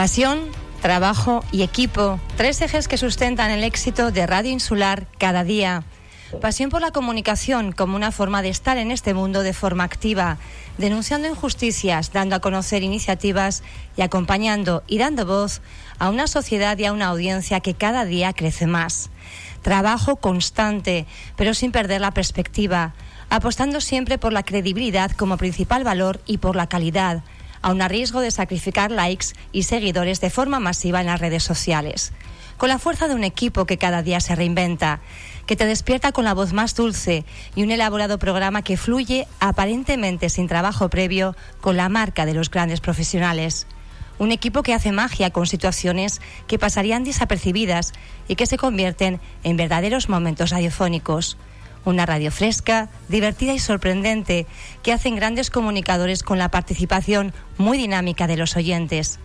Pasión, trabajo y equipo, tres ejes que sustentan el éxito de Radio Insular cada día. Pasión por la comunicación como una forma de estar en este mundo de forma activa, denunciando injusticias, dando a conocer iniciativas y acompañando y dando voz a una sociedad y a una audiencia que cada día crece más. Trabajo constante, pero sin perder la perspectiva, apostando siempre por la credibilidad como principal valor y por la calidad, aun a riesgo de sacrificar likes y seguidores de forma masiva en las redes sociales. Con la fuerza de un equipo que cada día se reinventa, que te despierta con la voz más dulce y un elaborado programa que fluye aparentemente sin trabajo previo con la marca de los grandes profesionales. Un equipo que hace magia con situaciones que pasarían desapercibidas y que se convierten en verdaderos momentos radiofónicos. Una radio fresca, divertida y sorprendente que hacen grandes comunicadores con la participación muy dinámica de los oyentes.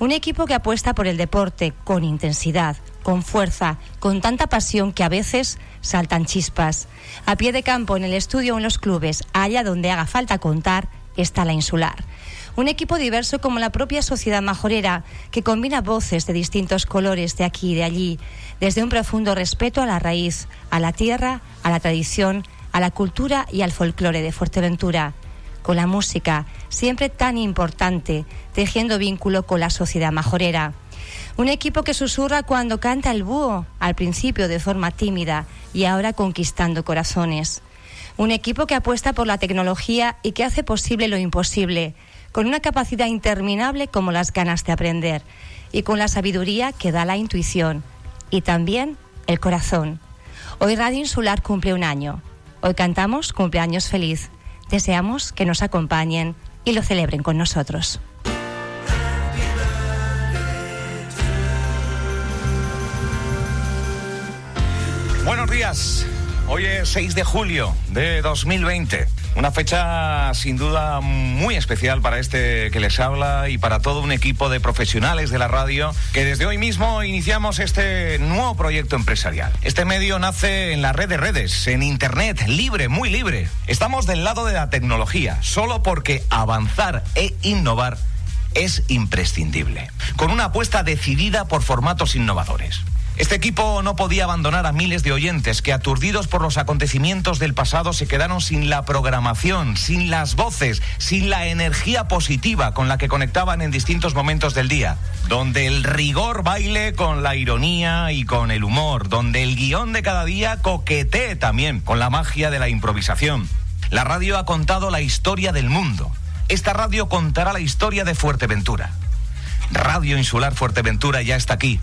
Un equipo que apuesta por el deporte con intensidad, con fuerza, con tanta pasión que a veces saltan chispas. A pie de campo, en el estudio o en los clubes, allá donde haga falta contar, está la insular. Un equipo diverso como la propia sociedad majorera, que combina voces de distintos colores de aquí y de allí, desde un profundo respeto a la raíz, a la tierra, a la tradición, a la cultura y al folclore de Fuerteventura con la música, siempre tan importante, tejiendo vínculo con la sociedad majorera. Un equipo que susurra cuando canta el búho, al principio de forma tímida y ahora conquistando corazones. Un equipo que apuesta por la tecnología y que hace posible lo imposible, con una capacidad interminable como las ganas de aprender y con la sabiduría que da la intuición y también el corazón. Hoy Radio Insular cumple un año. Hoy cantamos cumpleaños feliz. Deseamos que nos acompañen y lo celebren con nosotros. Buenos días. Hoy es 6 de julio de 2020. Una fecha sin duda muy especial para este que les habla y para todo un equipo de profesionales de la radio que desde hoy mismo iniciamos este nuevo proyecto empresarial. Este medio nace en la red de redes, en Internet, libre, muy libre. Estamos del lado de la tecnología, solo porque avanzar e innovar es imprescindible, con una apuesta decidida por formatos innovadores. Este equipo no podía abandonar a miles de oyentes que, aturdidos por los acontecimientos del pasado, se quedaron sin la programación, sin las voces, sin la energía positiva con la que conectaban en distintos momentos del día. Donde el rigor baile con la ironía y con el humor, donde el guion de cada día coquetee también con la magia de la improvisación. La radio ha contado la historia del mundo. Esta radio contará la historia de Fuerteventura. Radio Insular Fuerteventura ya está aquí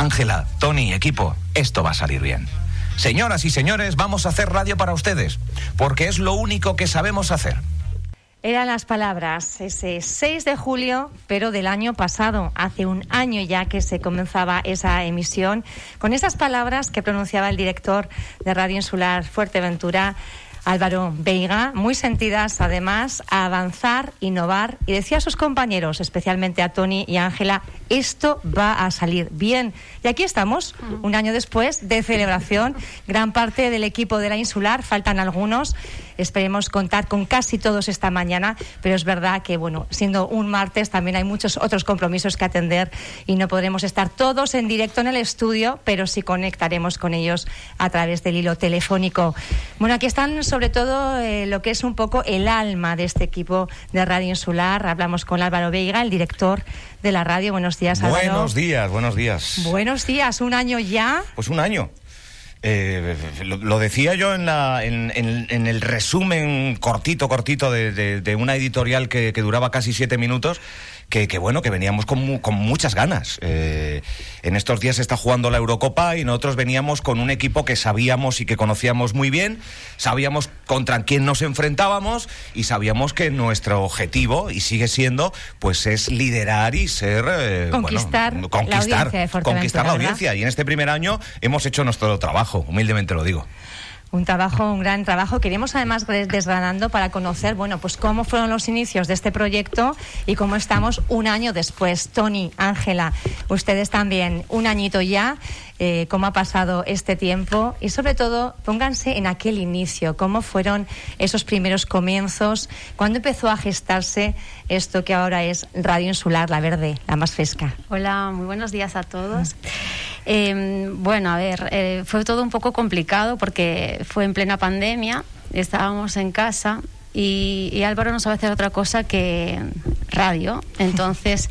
Ángela, Tony, equipo, esto va a salir bien. Señoras y señores, vamos a hacer radio para ustedes, porque es lo único que sabemos hacer. Eran las palabras ese 6 de julio, pero del año pasado, hace un año ya que se comenzaba esa emisión, con esas palabras que pronunciaba el director de Radio Insular Fuerteventura, Álvaro Veiga, muy sentidas además a avanzar, innovar y decía a sus compañeros, especialmente a Tony y Ángela, esto va a salir bien. Y aquí estamos, un año después de celebración, gran parte del equipo de la insular, faltan algunos, esperemos contar con casi todos esta mañana, pero es verdad que, bueno, siendo un martes también hay muchos otros compromisos que atender y no podremos estar todos en directo en el estudio, pero sí conectaremos con ellos a través del hilo telefónico. Bueno, aquí están sobre todo eh, lo que es un poco el alma de este equipo de Radio Insular. Hablamos con Álvaro Veiga, el director de la radio. Buenos días, Álvaro. Buenos días, buenos días. Buenos días, un año ya. Pues un año. Eh, lo, decía yo en, la, en, el resumen cortito, cortito de, una editorial que, que, duraba casi siete minutos, que, bueno, que veníamos con, con muchas ganas. Eh, en estos días está jugando la Eurocopa y nosotros veníamos con un equipo que sabíamos y que conocíamos muy bien, sabíamos contra quién nos enfrentábamos y sabíamos que nuestro objetivo, y sigue siendo, pues es liderar y ser... Eh, conquistar, conquistar, la audiencia conquistar la audiencia. Y en este primer año hemos hecho nuestro trabajo, humildemente lo digo. Un trabajo, un gran trabajo. Queremos además desgranando para conocer, bueno, pues cómo fueron los inicios de este proyecto y cómo estamos un año después. Tony, Ángela, ustedes también, un añito ya. Eh, cómo ha pasado este tiempo y sobre todo pónganse en aquel inicio, cómo fueron esos primeros comienzos, cuándo empezó a gestarse esto que ahora es Radio Insular, la verde, la más fresca. Hola, muy buenos días a todos. Em, bueno, a ver, eh, fue todo un poco complicado porque fue en plena pandemia, estábamos en casa y, Álvaro no sabe hacer otra cosa que radio. Entonces,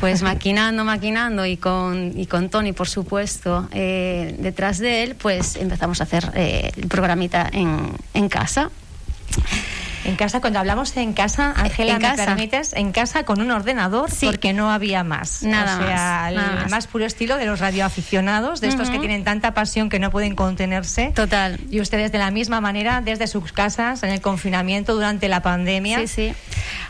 pues maquinando, maquinando y con, y con Tony, por supuesto, eh, detrás de él, pues empezamos a hacer eh, el programita en, en casa. En casa, cuando hablamos en casa, Ángela, ¿me permites? En casa con un ordenador, porque no había más. Nada o sea, el más. puro estilo de los radioaficionados, de estos que tienen tanta pasión que no pueden contenerse. Total. Y ustedes de la misma manera, desde sus casas, en el confinamiento, durante la pandemia. Sí, sí.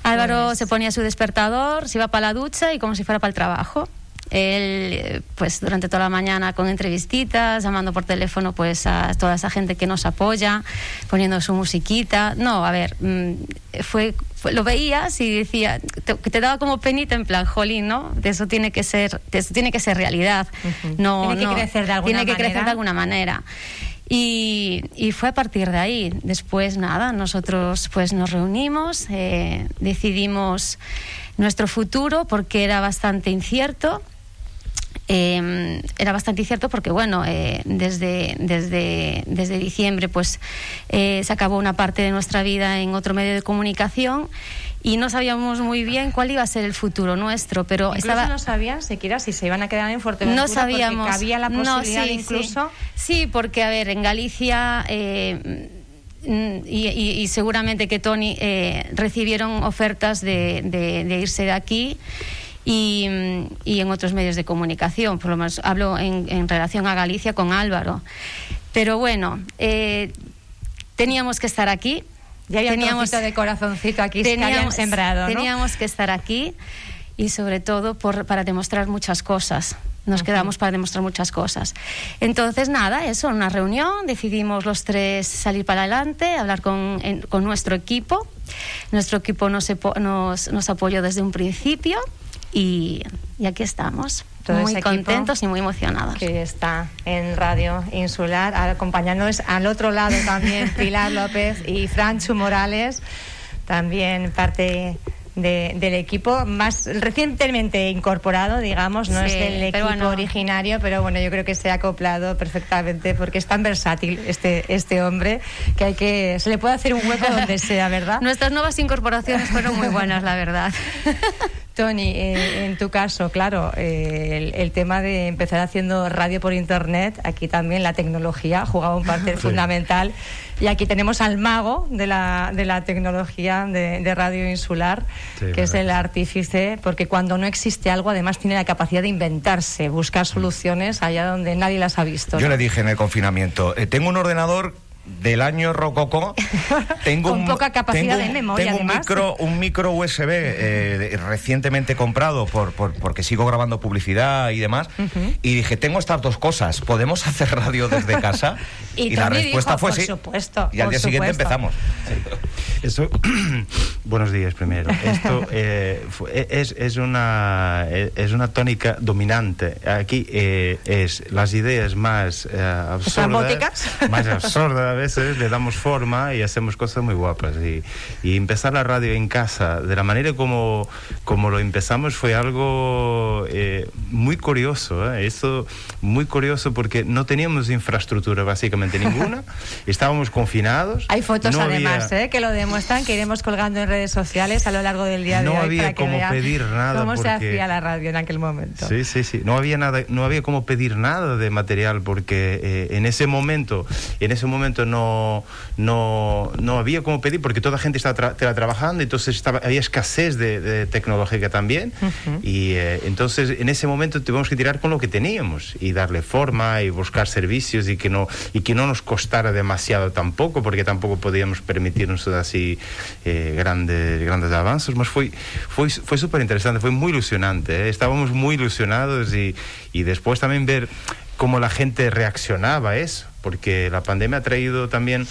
Álvaro pues se ponía su despertador, se iba para la ducha y como si fuera para el trabajo él pues durante toda la mañana con entrevistitas, llamando por teléfono pues a toda esa gente que nos apoya, poniendo su musiquita. No, a ver, mm, fue, lo veías y decía que te, daba como penita en plan, jolín, ¿no? De eso tiene que ser, eso tiene que ser realidad. no, tiene que crecer de alguna tiene que crecer de alguna manera. Y, y, fue a partir de ahí. Después, nada, nosotros pues nos reunimos, eh, decidimos nuestro futuro porque era bastante incierto eh, era bastante incierto porque, bueno, eh, desde, desde, desde diciembre pues eh, se acabó una parte de nuestra vida en otro medio de comunicación y no sabíamos muy bien cuál iba a ser el futuro nuestro, pero incluso estaba... no sabían siquiera si se iban a quedar en Fuerteventura no sabíamos, porque había la posibilidad incluso... Sí. porque, a ver, en Galicia... Y, y, seguramente que Tony recibieron ofertas de, de, de irse de aquí y, y, en otros medios de comunicación. Por lo menos hablo en, en relación a Galicia con Álvaro. Pero bueno, eh, teníamos que estar aquí. Ya había teníamos, un de corazoncito aquí teníamos, que sembrado. ¿no? Teníamos que estar aquí y sobre todo por, para demostrar muchas cosas. Nos quedamos para demostrar muchas cosas. Entonces, nada, eso, una reunión, decidimos los tres salir para adelante, hablar con, en, con nuestro equipo. Nuestro equipo nos, nos, nos apoyó desde un principio y, y aquí estamos. muy contentos y muy emocionados. Que está en Radio Insular, acompañándonos al otro lado también Pilar López y Franchu Morales, también parte del equipo más recientemente incorporado, digamos, no es del equipo originario, pero bueno, yo creo que se ha acoplado perfectamente porque es tan versátil este, este hombre que hay que se le puede hacer un hueco donde sea, ¿verdad? Nuestras nuevas incorporaciones fueron muy buenas, la verdad. Tony, eh, en tu caso, claro, eh, el, tema de empezar haciendo radio por internet, aquí también la tecnología jugaba un papel fundamental. Y aquí tenemos al mago de la, de la tecnología de, radio insular, que es el artífice, porque cuando no existe algo, además tiene la capacidad de inventarse, buscar soluciones allá donde nadie las ha visto. Yo le dije en el confinamiento, eh, tengo un ordenador del año Rococo. Tengo Con poca capacidad de memoria. Tengo un micro, un micro USB eh, recientemente comprado por, porque sigo grabando publicidad y demás. Y dije, tengo estas dos cosas. ¿Podemos hacer radio desde casa? y, la respuesta fue por sí. Supuesto, y al día siguiente empezamos. buenos días primero. Esto eh, e, es, es, una, e, es una tónica dominante. Aquí eh, es las ideas más absurdas, más absurdas veces le damos forma y hacemos cosas muy guapas. Y, y, empezar la radio en casa, de la manera como, como lo empezamos, fue algo eh, muy curioso. ¿eh? Esto muy curioso porque no teníamos infraestructura básicamente ninguna, estábamos confinados. Hay fotos además ¿eh? que lo demuestran, que iremos colgando en redes sociales a lo largo del día no de hoy. había como pedir nada. ¿Cómo se hacía la radio en aquel momento? Sí, sí, sí. No había, nada, no había como pedir nada de material porque eh, en ese momento, en ese momento no, no, no había como pedir porque toda la gente estaba trabajando, entonces estaba, había escasez de, de tecnológica también. Y eh, entonces en ese momento tuvimos que tirar con lo que teníamos y darle forma y buscar servicios y que no, y que no nos costara demasiado tampoco, porque tampoco podíamos permitirnos así eh, grandes, grandes avances. Mas fue, fue, fue súper interesante, fue muy ilusionante. ¿eh? Estábamos muy ilusionados y, y después también ver cómo la gente reaccionaba a eso porque la pandemia ha traído también,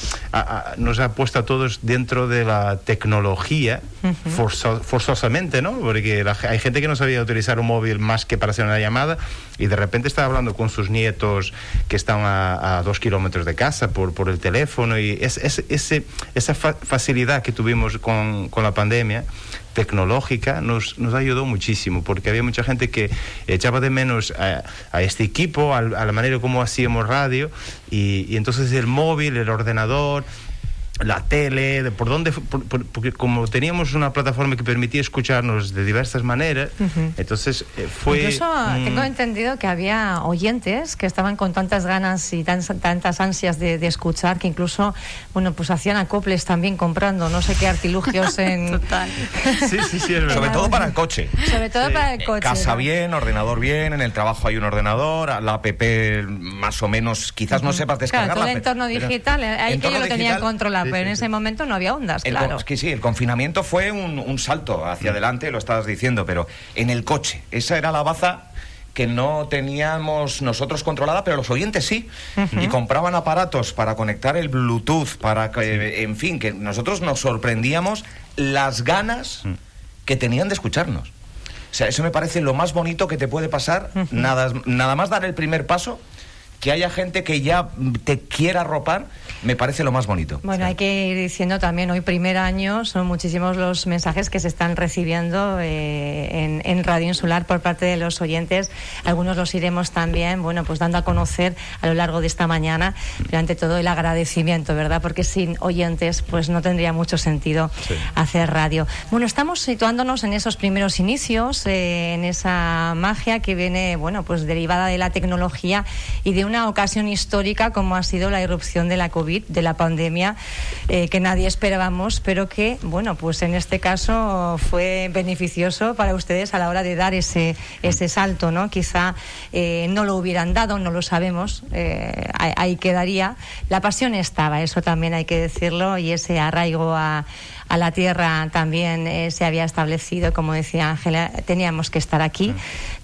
nos ha puesto a todos dentro de la tecnología, forzosamente, ¿no? Porque hay gente que no sabía utilizar un móvil más que para hacer una llamada y de repente está hablando con sus nietos que están a, dos kilómetros de casa por, por el teléfono y es, ese, esa facilidad que tuvimos con, con la pandemia tecnológica nos, nos ayudó muchísimo, porque había mucha gente que echaba de menos a, este equipo, a, a, la manera como hacíamos radio, y, y entonces el móvil, el ordenador, la tele, de por dónde, porque como teníamos una plataforma que permitía escucharnos de diversas maneras, entonces eh, fue... Incluso tengo entendido que había oyentes que estaban con tantas ganas y tantas ansias de, escuchar que incluso, bueno, pues hacían acoples también comprando no sé qué artilugios en... Total. sí, sí, sí, Sobre todo para el coche. Sobre todo para el coche. Casa bien, ordenador bien, en el trabajo hay un ordenador, la app más o menos, quizás no sepas descargarla. Claro, todo el entorno digital, ahí que yo lo tenía controlado pero en ese momento no había ondas, claro. Es que sí, el confinamiento fue un, salto hacia mm. adelante, lo estabas diciendo, pero en el coche, esa era la baza que no teníamos nosotros controlada, pero los oyentes sí. Y compraban aparatos para conectar el Bluetooth, para que, en fin, que nosotros nos sorprendíamos las ganas mm. que tenían de escucharnos. O sea, eso me parece lo más bonito que te puede pasar, nada, nada más dar el primer paso, que haya gente que ya te quiera ropar me parece lo más bonito. Bueno, hay que ir diciendo también, hoy primer año, son muchísimos los mensajes que se están recibiendo eh, en, Radio Insular por parte de los oyentes. Algunos los iremos también, bueno, pues dando a conocer a lo largo de esta mañana, pero ante todo el agradecimiento, ¿verdad? Porque sin oyentes, pues no tendría mucho sentido hacer radio. Bueno, estamos situándonos en esos primeros inicios, eh, en esa magia que viene, bueno, pues derivada de la tecnología y de una ocasión histórica como ha sido la irrupción de la COVID de la pandemia, eh, que nadie esperábamos, pero que, bueno, pues en este caso fue beneficioso para ustedes a la hora de dar ese, ese salto, ¿no? Quizá eh, no lo hubieran dado, no lo sabemos, eh, ahí quedaría. La pasión estaba, eso también hay que decirlo, y ese arraigo a a la tierra también eh, se había establecido, como decía Ángela, teníamos que estar aquí.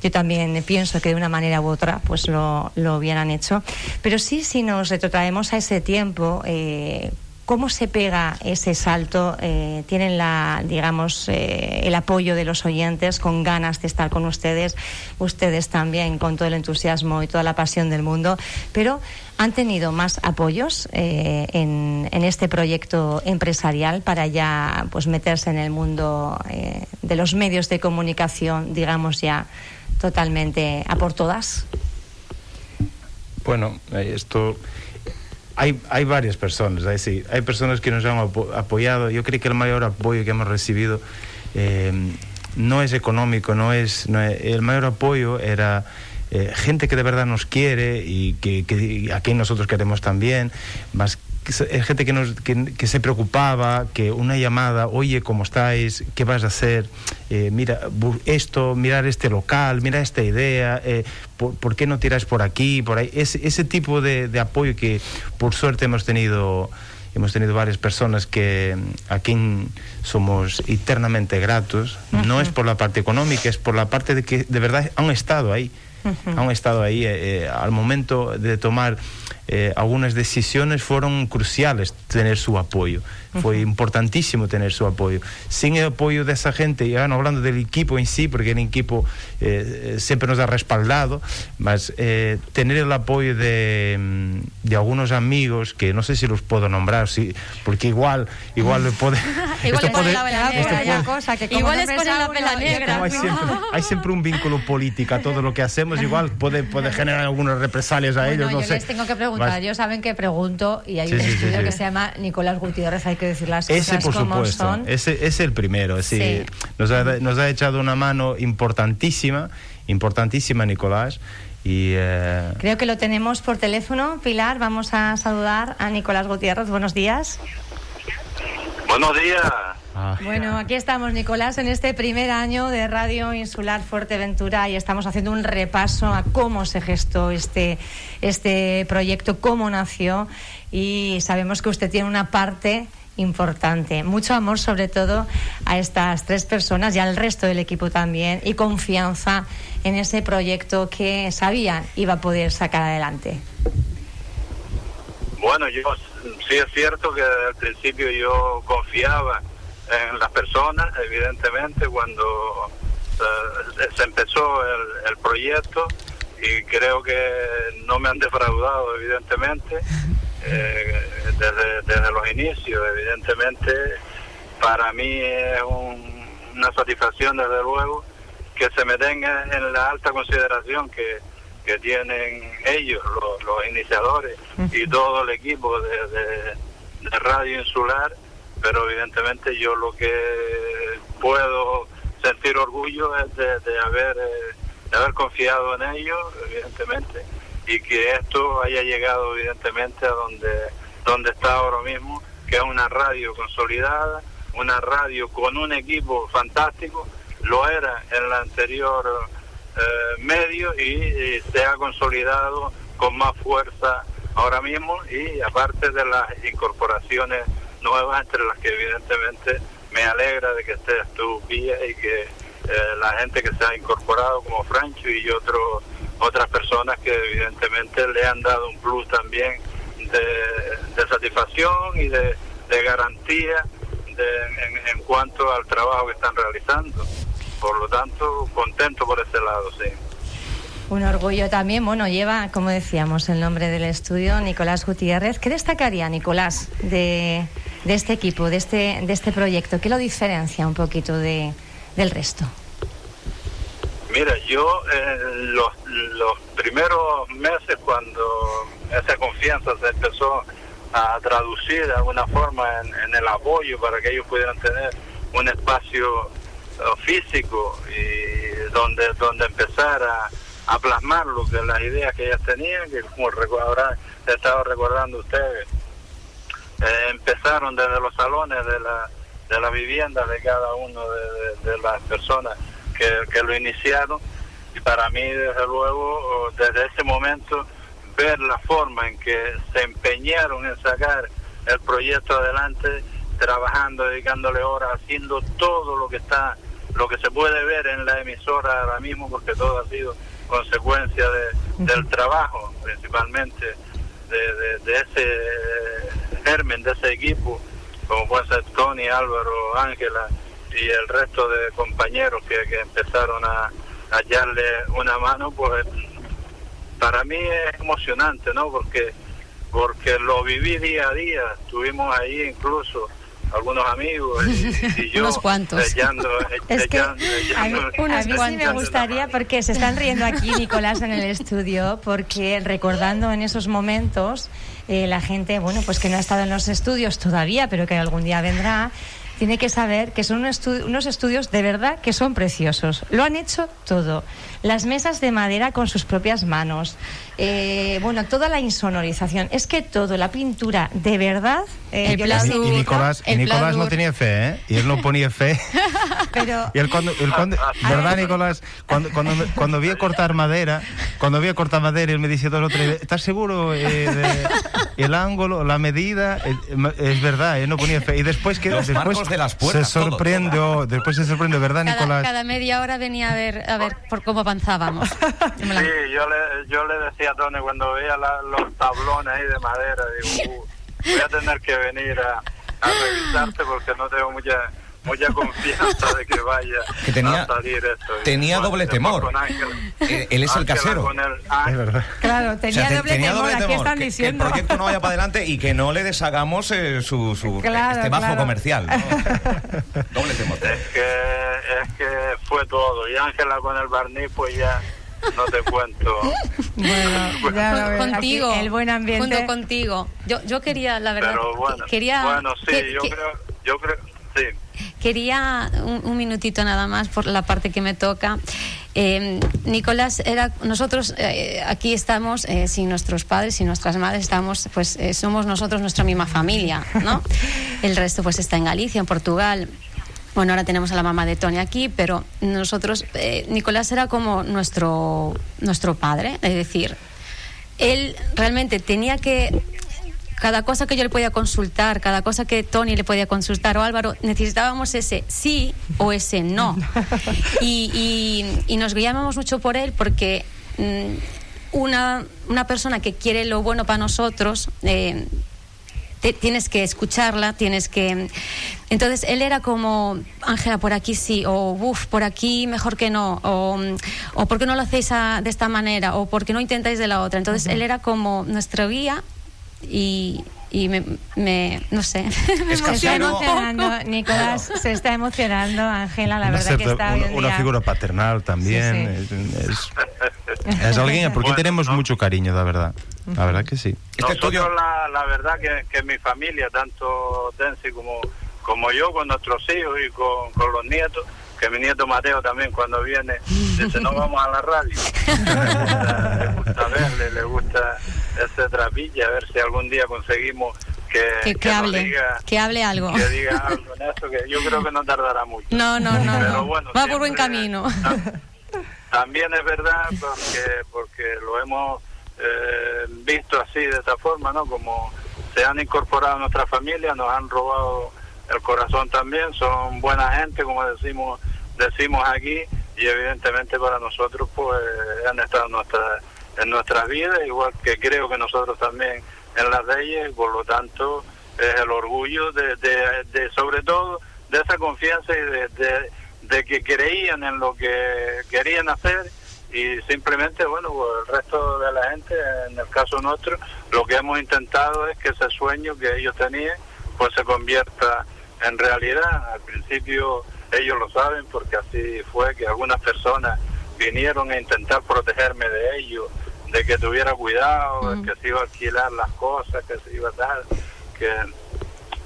Yo también pienso que de una manera u otra pues lo, lo hubieran hecho. Pero sí, si nos retrotraemos a ese tiempo, eh, ¿Cómo se pega ese salto? Eh, ¿Tienen la, digamos, eh, el apoyo de los oyentes con ganas de estar con ustedes? Ustedes también con todo el entusiasmo y toda la pasión del mundo. Pero ¿han tenido más apoyos eh, en, en, este proyecto empresarial para ya pues, meterse en el mundo de los medios de comunicación, digamos ya totalmente a por todas? Bueno, esto hay, hay varias personas, hay, hay personas que nos han apoyado. Yo creo que el mayor apoyo que hemos recibido eh, no es económico, no es, el mayor apoyo era eh, gente que de verdad nos quiere y que, que, a quien nosotros queremos también, más es gente que, nos, que, se preocupaba, que una llamada, oye, ¿cómo estáis? ¿Qué vas a hacer? Eh, mira, esto, mirar este local, mira esta idea, eh, ¿por, qué no tiráis por aquí, por ahí? Ese, ese tipo de, apoyo que por suerte hemos tenido hemos tenido varias personas que a quien somos eternamente gratos, no es por la parte económica, es por la parte de que de verdad han estado ahí, han estado ahí eh, al momento de tomar eh, algunas decisiones fueron cruciales tener su apoyo. Fue importantísimo tener su apoyo. Sin el apoyo de esa gente, ya no hablando del equipo en sí, porque el equipo eh, siempre nos ha respaldado, más eh, tener el apoyo de, mm, de, algunos amigos, que no sé si los puedo nombrar, sí, porque igual, igual puede... igual esto puede, negra, cosa, que igual es poner la vela negra. Hay siempre, hay siempre, un vínculo político a todo lo que hacemos, igual puede, puede generar algunas represalias a ellos, no yo sé. Les tengo que preguntar, ellos saben que pregunto y hay un estudio que se llama Nicolás Gutiérrez, hay que decir las cosas ese, por como supuesto. son. Ese es el primero. Sí. Nos, ha, nos ha echado una mano importantísima, importantísima Nicolás. Y, eh... Creo que lo tenemos por teléfono. Pilar, vamos a saludar a Nicolás Gutiérrez. Buenos días. Buenos días. Ah. Bueno, aquí estamos, Nicolás, en este primer año de Radio Insular Fuerteventura y estamos haciendo un repaso a cómo se gestó este, este proyecto, cómo nació y sabemos que usted tiene una parte importante. Mucho amor sobre todo a estas tres personas y al resto del equipo también y confianza en ese proyecto que sabían iba a poder sacar adelante. bueno, yo sí es cierto que al principio yo confiaba en las personas, evidentemente, cuando eh, se empezó el, el proyecto y creo que no me han defraudado, evidentemente, eh, desde, desde los inicios, evidentemente, para mí es un- una satisfacción, desde luego, que se me tenga en la alta consideración que, que tienen ellos, los, los iniciadores, y todo el equipo de, de- de Radio Insular, pero evidentemente yo lo que puedo sentir orgullo es de, de haber eh, de haber confiado en ellos, evidentemente, y que esto haya llegado evidentemente a donde donde está ahora mismo, que es una radio consolidada, una radio con un equipo fantástico, lo era en la anterior eh, medio y, y se ha consolidado con más fuerza ahora mismo y aparte de las incorporaciones nuevas entre las que evidentemente me alegra de que estés tú Villa y que eh, la gente que se ha incorporado como Francho y otros otras personas que evidentemente le han dado un plus también de, de satisfacción y de, de garantía de- en, en cuanto al trabajo que están realizando. Por lo tanto, contento por ese lado, sí. Un orgullo también, bueno, lleva, como decíamos, el nombre del estudio, Nicolás Gutiérrez. ¿Qué destacaría, Nicolás, de, de este equipo, de este, de este proyecto? ¿Qué lo diferencia un poquito de, del resto? Mira, yo en los, los primeros meses cuando esa confianza se empezó a traducir de alguna forma en, el apoyo para que ellos pudieran tener un espacio eh, físico y donde donde empezar a, plasmar lo que las ideas que ellas tenían, que como recu- habrán estado recordando ustedes, eh, empezaron desde los salones de la, de la vivienda de cada uno de, de- de las personas que, que lo iniciaron. Y para mí desde luego desde ese momento ver la forma en que se empeñaron en sacar el proyecto adelante trabajando dedicándole horas haciendo todo lo que está lo que se puede ver en la emisora ahora mismo porque todo ha sido consecuencia de- del trabajo principalmente de, de- de ese germen, de ese equipo, como puede ser Tony, Álvaro, Ángela y el resto de compañeros que, que empezaron a, a hallarle una mano, pues para mí es emocionante, ¿no? Porque porque lo viví día a día, estuvimos ahí incluso algunos amigos y, y yo Unos cuantos. echando, Es que echando- a a mí sí me gustaría, porque se están riendo aquí Nicolás en el estudio, porque recordando en esos momentos, eh, la gente, bueno, pues que no ha estado en los estudios todavía, pero que algún día vendrá, tiene que saber que son un estu- unos estudios de verdad que son preciosos. Lo han hecho todo. Las mesas de madera con sus propias manos. eh, bueno, toda la insonorización. Es que todo, la pintura, de verdad. eh, El pladur. Y Nicolás, y el Nicolás no tenía fe, ¿eh? Y él no ponía fe. Pero Y él cuando, él cuando- ¿verdad, Nicolás? Cuando, cuando, cuando vi a cortar madera, cuando vi a cortar madera, él me dice dos o tres, ¿estás seguro eh, de el ángulo, la medida? Eh, Es verdad, él no ponía fe. Y después que Los después de las puertas, se todo, sorprendió, después se sorprendió, ¿verdad, Cada, Nicolás? cada media hora venía a ver, a ver por cómo avanzábamos. Sí, yo le, yo le decía a Tony cuando veía la- los tablones ahí de madera, digo, "Uh, voy a tener que venir a, a revisarte porque no tengo mucha mucha confianza de que vaya Que tenía- a salir esto. Tenía bueno, doble temor. con Ángel- Eh, él es el Ángela casero. con el- Es Ángel- verdad. Claro, O tenía sea, te- doble tenía temor, doble temor, están que- que, diciendo. el proyecto no vaya para adelante y que no le deshagamos eh, su, su Claro, este bajo claro. comercial. ¿no? doble temor. Es que, es que fue todo. Y Ángela con el barniz, pues ya no te cuento. Bueno, ya lo Con- veo. Aquí contigo, el buen ambiente. junto contigo. Yo, yo quería, la verdad, Pero bueno, quería, bueno sí, que- yo que- creo, yo creo, sí. Quería un, un minutito nada más por la parte que me toca. Eh, Nicolás, era nosotros eh, aquí estamos eh, sin nuestros padres, sin nuestras madres, estamos, pues eh, somos nosotros nuestra misma familia, ¿no? El resto pues está en Galicia, en Portugal. Bueno, ahora tenemos a la mamá de Tony aquí, pero nosotros, eh, Nicolás era como nuestro, nuestro padre, es decir, él realmente tenía que cada cosa que yo le podía consultar, cada cosa que Tony le podía consultar o Álvaro, necesitábamos ese sí o ese no. Y, y- y nos guiábamos mucho por él porque mm, una, una persona que quiere lo bueno para nosotros, eh, tienes que escucharla, tienes que... Entonces él era como, Ángela, por aquí sí, o uff, por aquí mejor que no, o, o ¿por qué no lo hacéis de esta manera? O ¿por qué no intentáis de la otra? Entonces él era como nuestro guía y, y me, me, no sé. Me se está emocionando. Nicolás se está emocionando Ángela la verdad que está una, una figura paternal también sí, sí. Es, es, es, alguien porque bueno, tenemos no. mucho cariño la verdad. La verdad que sí. Este nosotros la, la verdad que, que mi familia tanto Tensi como como yo con nuestros hijos y con, con los nietos que mi nieto Mateo también cuando viene dice no vamos a la radio le gusta verle le gusta ese trapilla, a ver si algún día conseguimos que, que, que, que hable, diga, que hable algo. Que diga algo en esto, que yo creo que no tardará mucho. No, no, no. Pero no. bueno, Va por buen camino. También es verdad porque, porque lo hemos eh, visto así, de esa forma, ¿no? Como se han incorporado a nuestra familia, nos han robado el corazón también, son buena gente, como decimos decimos aquí, y evidentemente para nosotros pues han estado en nuestra en nuestras vidas, igual que creo que nosotros también en las y por lo tanto es el orgullo de, de, de sobre todo de esa confianza y de, de, de, que creían en lo que querían hacer y simplemente, bueno, pues el resto de la gente, en el caso nuestro, lo que hemos intentado es que ese sueño que ellos tenían, pues se convierta en realidad. Al principio ellos lo saben porque así fue que algunas personas vinieron a intentar protegerme de ellos, de que tuviera cuidado, mm. de que se iba a alquilar las cosas, que se iba a dar, que,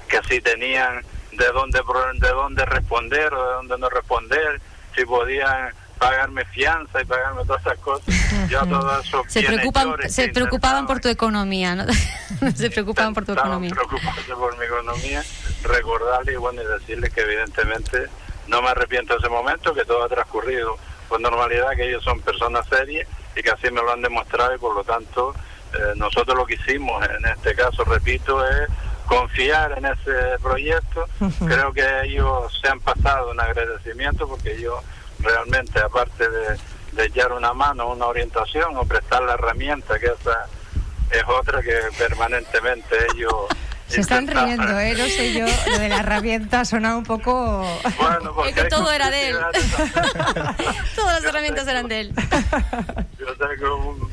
que si tenían de dónde, de dónde responder o de dónde no responder, si podían pagarme fianza y pagarme todas esas cosas. Yo todo eso se preocupan, se preocupaban por tu economía, ¿no? se preocupaban por tu economía. preocuparse por mi economía, recordarle y bueno, y decirle que evidentemente no me arrepiento de ese momento, que todo ha transcurrido con normalidad, que ellos son personas serias y que así me lo han demostrado y por lo tanto eh, nosotros lo que hicimos en este caso, repito, es confiar en ese proyecto. Uh -huh. Creo que ellos se han pasado un agradecimiento porque ellos realmente, aparte de, de echar una mano, una orientación o prestar la herramienta, que esa es otra que permanentemente ellos se están riendo, ¿eh? No sé yo, lo de la herramienta suena un poco... Bueno, es que todo era de él. Todas las herramientas eran de él. Yo tengo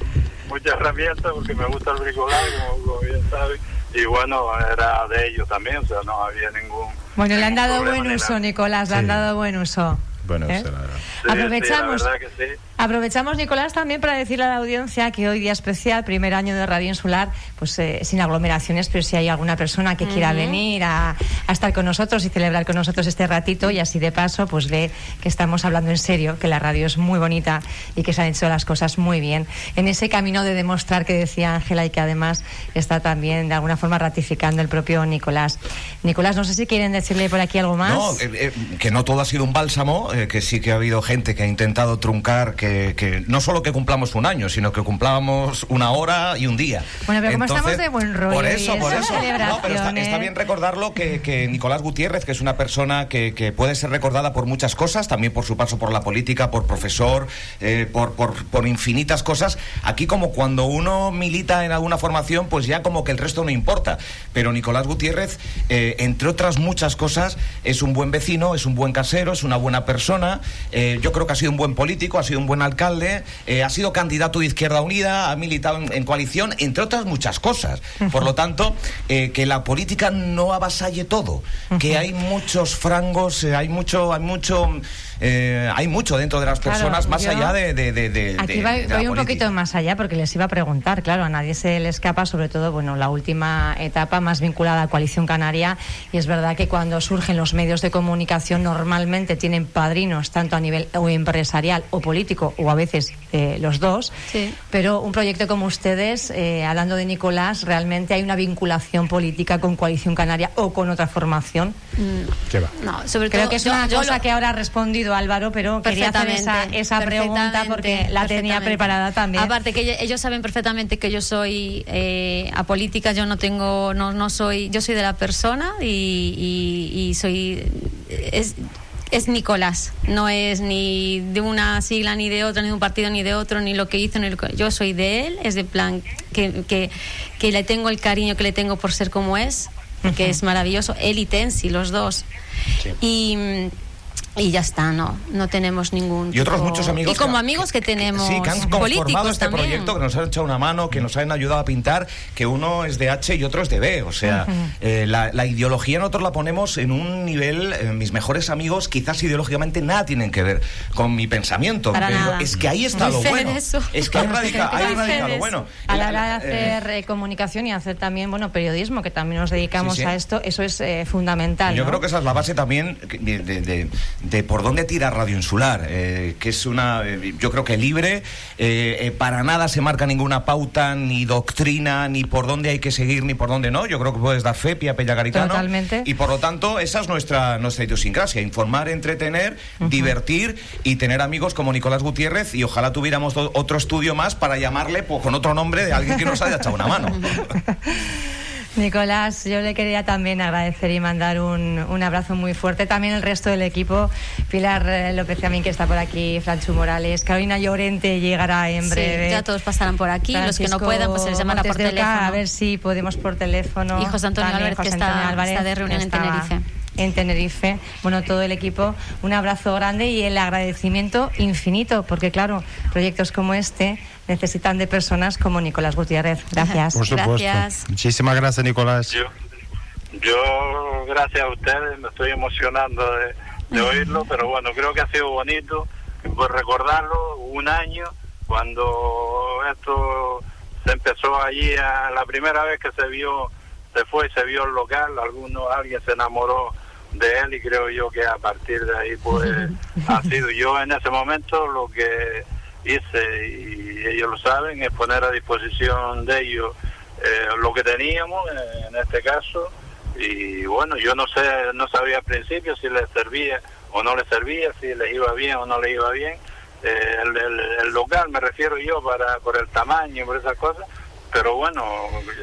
muchas herramientas porque me gusta el bricolaje, como, como bien saben. Y bueno, era de ellos también, o sea, no había ningún... Bueno, le han dado buen uso, Nicolás, le han dado buen uso. Bueno, ¿Eh? Sí, aprovechamos, sí, la verdad que sí. Aprovechamos, Nicolás, también para decirle a la audiencia que hoy día especial, primer año de Radio Insular, pues eh, sin aglomeraciones, pero si hay alguna persona que uh -huh. quiera venir a, a, estar con nosotros y celebrar con nosotros este ratito y así de paso, pues ve que estamos hablando en serio, que la radio es muy bonita y que se han hecho las cosas muy bien. En ese camino de demostrar que decía Ángela y que además está también de alguna forma ratificando el propio Nicolás. Nicolás, no sé si quieren decirle por aquí algo más. No, eh, eh, que no todo ha sido un bálsamo eh, que sí que ha habido gente que ha intentado truncar que, que, no solo que cumplamos un año, sino que cumplamos una hora y un día. Bueno, pero como estamos de buen rollo. Por eso, por eso. No, pero está, está, bien recordarlo que, que, Nicolás Gutiérrez, que es una persona que, que, puede ser recordada por muchas cosas, también por su paso por la política, por profesor, eh, por, por, por infinitas cosas. Aquí como cuando uno milita en alguna formación, pues ya como que el resto no importa. Pero Nicolás Gutiérrez, eh, entre otras muchas cosas, es un buen vecino, es un buen casero, es una buena persona, eh, yo creo que ha sido un buen político, ha sido un buen alcalde, eh, ha sido candidato de Izquierda Unida, ha militado en, en coalición, entre otras muchas cosas. Por lo tanto, eh, que la política no avasalle todo, que hay muchos frangos, hay mucho, hay mucho eh, hay mucho dentro de las personas claro, más allá de, de, de, de Aquí voy, un poquito más allá porque les iba a preguntar, claro, a nadie se le escapa, sobre todo, bueno, la última etapa más vinculada a Coalición Canaria y es verdad que cuando surgen los medios de comunicación normalmente tienen padrinos tanto a nivel o empresarial o político o a veces eh, los dos, sí. pero un proyecto como ustedes, eh, hablando de Nicolás, realmente hay una vinculación política con Coalición Canaria o con otra formación. Mm. ¿Qué va? No, sobre Creo todo, que es yo, una yo cosa lo... que ahora ha respondido Álvaro, pero quería hacer esa, esa pregunta porque la tenía preparada también. Aparte que ellos saben perfectamente que yo soy eh, apolítica, yo no tengo, no, no soy, yo soy de la persona y, y, y soy es, es Nicolás, no es ni de una sigla ni de otra, ni de un partido ni de otro, ni lo que hizo, ni lo que... yo soy de él, es de plan que, que, que le tengo el cariño que le tengo por ser como es, que es maravilloso, él y Tensi, los dos. Y y ya está, no, no tenemos ningún. Y otros tipo- muchos amigos. Y como amigos que tenemos. Sí, que han conformado políticos este también. proyecto, que nos han echado una mano, que nos han ayudado a pintar, que uno es de H y otro es de B. O sea, eh, la, la ideología nosotros la ponemos en un nivel. eh, mis mejores amigos, quizás ideológicamente nada tienen que ver con mi pensamiento. Para pero nada. es que ahí está lo bueno. eso. Es que ahí radica, ahí lo bueno. A la hora de eh, hacer eh, comunicación y hacer también, bueno, periodismo, que también nos dedicamos Sí, sí. a esto, eso es eh, fundamental. Yo ¿no? creo que esa es la base también de, de- de- de por dónde tira Radio Insular, eh, que es una, eh, yo creo que libre, eh, eh, para nada se marca ninguna pauta, ni doctrina, ni por dónde hay que seguir, ni por dónde no. Yo creo que puedes dar fe, Pia Pella Garitano. Totalmente. Y por lo tanto, esa es nuestra, nuestra idiosincrasia, informar, entretener, divertir y tener amigos como Nicolás Gutiérrez y ojalá tuviéramos otro estudio más para llamarle pues, con otro nombre de alguien que nos haya echado una mano. Nicolás, yo le quería también agradecer y mandar un, un abrazo muy fuerte. También el resto del equipo, Pilar eh, López Camín, que está por aquí, Franchu Morales, Carolina Llorente llegará en Sí, breve. ya todos pasarán por aquí. los que no puedan, pues se les llamará por Oca, teléfono. A ver si podemos por teléfono. Y José Antonio También Álvarez, que está- Álvarez, está de reunión en Tenerife. En Tenerife. Bueno, todo el equipo, un abrazo grande y el agradecimiento infinito, porque claro, proyectos como este necesitan de personas como Nicolás Gutiérrez. Gracias. Por supuesto. Gracias. Muchísimas gracias, Nicolás. Yo, yo, gracias a ustedes, me estoy emocionando de, de oírlo, pero bueno, creo que ha sido bonito por recordarlo, un año, cuando esto se empezó allí, a, la primera vez que se vio, se fue, se vio el local, alguno, alguien se enamoró de él y creo yo que a partir de ahí pues ha sido yo en ese momento lo que hice y ellos lo saben es poner a disposición de ellos eh, lo que teníamos eh, en este caso. Y bueno yo no sé no sabía al principio si les servía o no les servía si les iba bien o no les iba bien. Eh, el, el- el local me refiero yo para por el tamaño por esas cosas pero bueno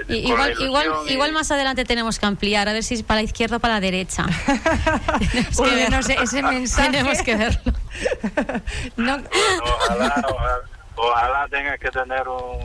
Y- igual, igual, ilusión y- igual más adelante tenemos que ampliar, a ver si es para la izquierda o para la derecha. Tenemos que Uy, ver- no sé, ese mensaje. Tenemos que verlo. No, ojalá, ojalá, ojalá tengas que tener un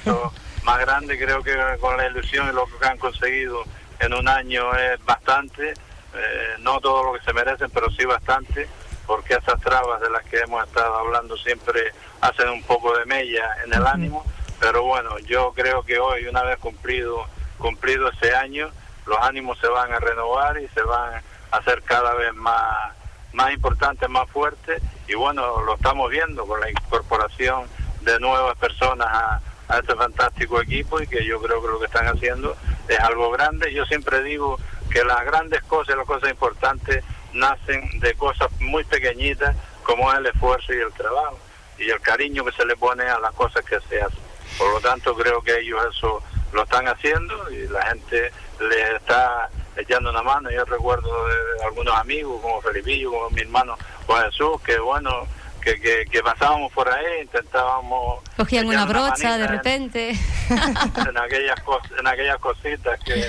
eso más grande. Creo que con la ilusión y lo que han conseguido en un año es bastante. eh, no todo lo que se merecen, pero sí bastante, porque esas trabas de las que hemos estado hablando siempre hacen un poco de mella en el ánimo. Pero bueno, yo creo que hoy, una vez cumplido, cumplido ese año, los ánimos se van a renovar y se van a hacer cada vez más más importante, más fuerte y bueno, lo estamos viendo con la incorporación de nuevas personas a, a este fantástico equipo y que yo creo que lo que están haciendo es algo grande. Yo siempre digo que las grandes cosas, las cosas importantes nacen de cosas muy pequeñitas como es el esfuerzo y el trabajo y el cariño que se le pone a las cosas que se hacen. Por lo tanto, creo que ellos eso lo están haciendo y la gente les está echando una mano. Yo recuerdo de algunos amigos como Felipillo, como mi hermano Juan Jesús, que bueno, que, que, que pasábamos por ahí, intentábamos... Cogían una brocha de en- repente. en aquellas cos- en aquellas cositas que,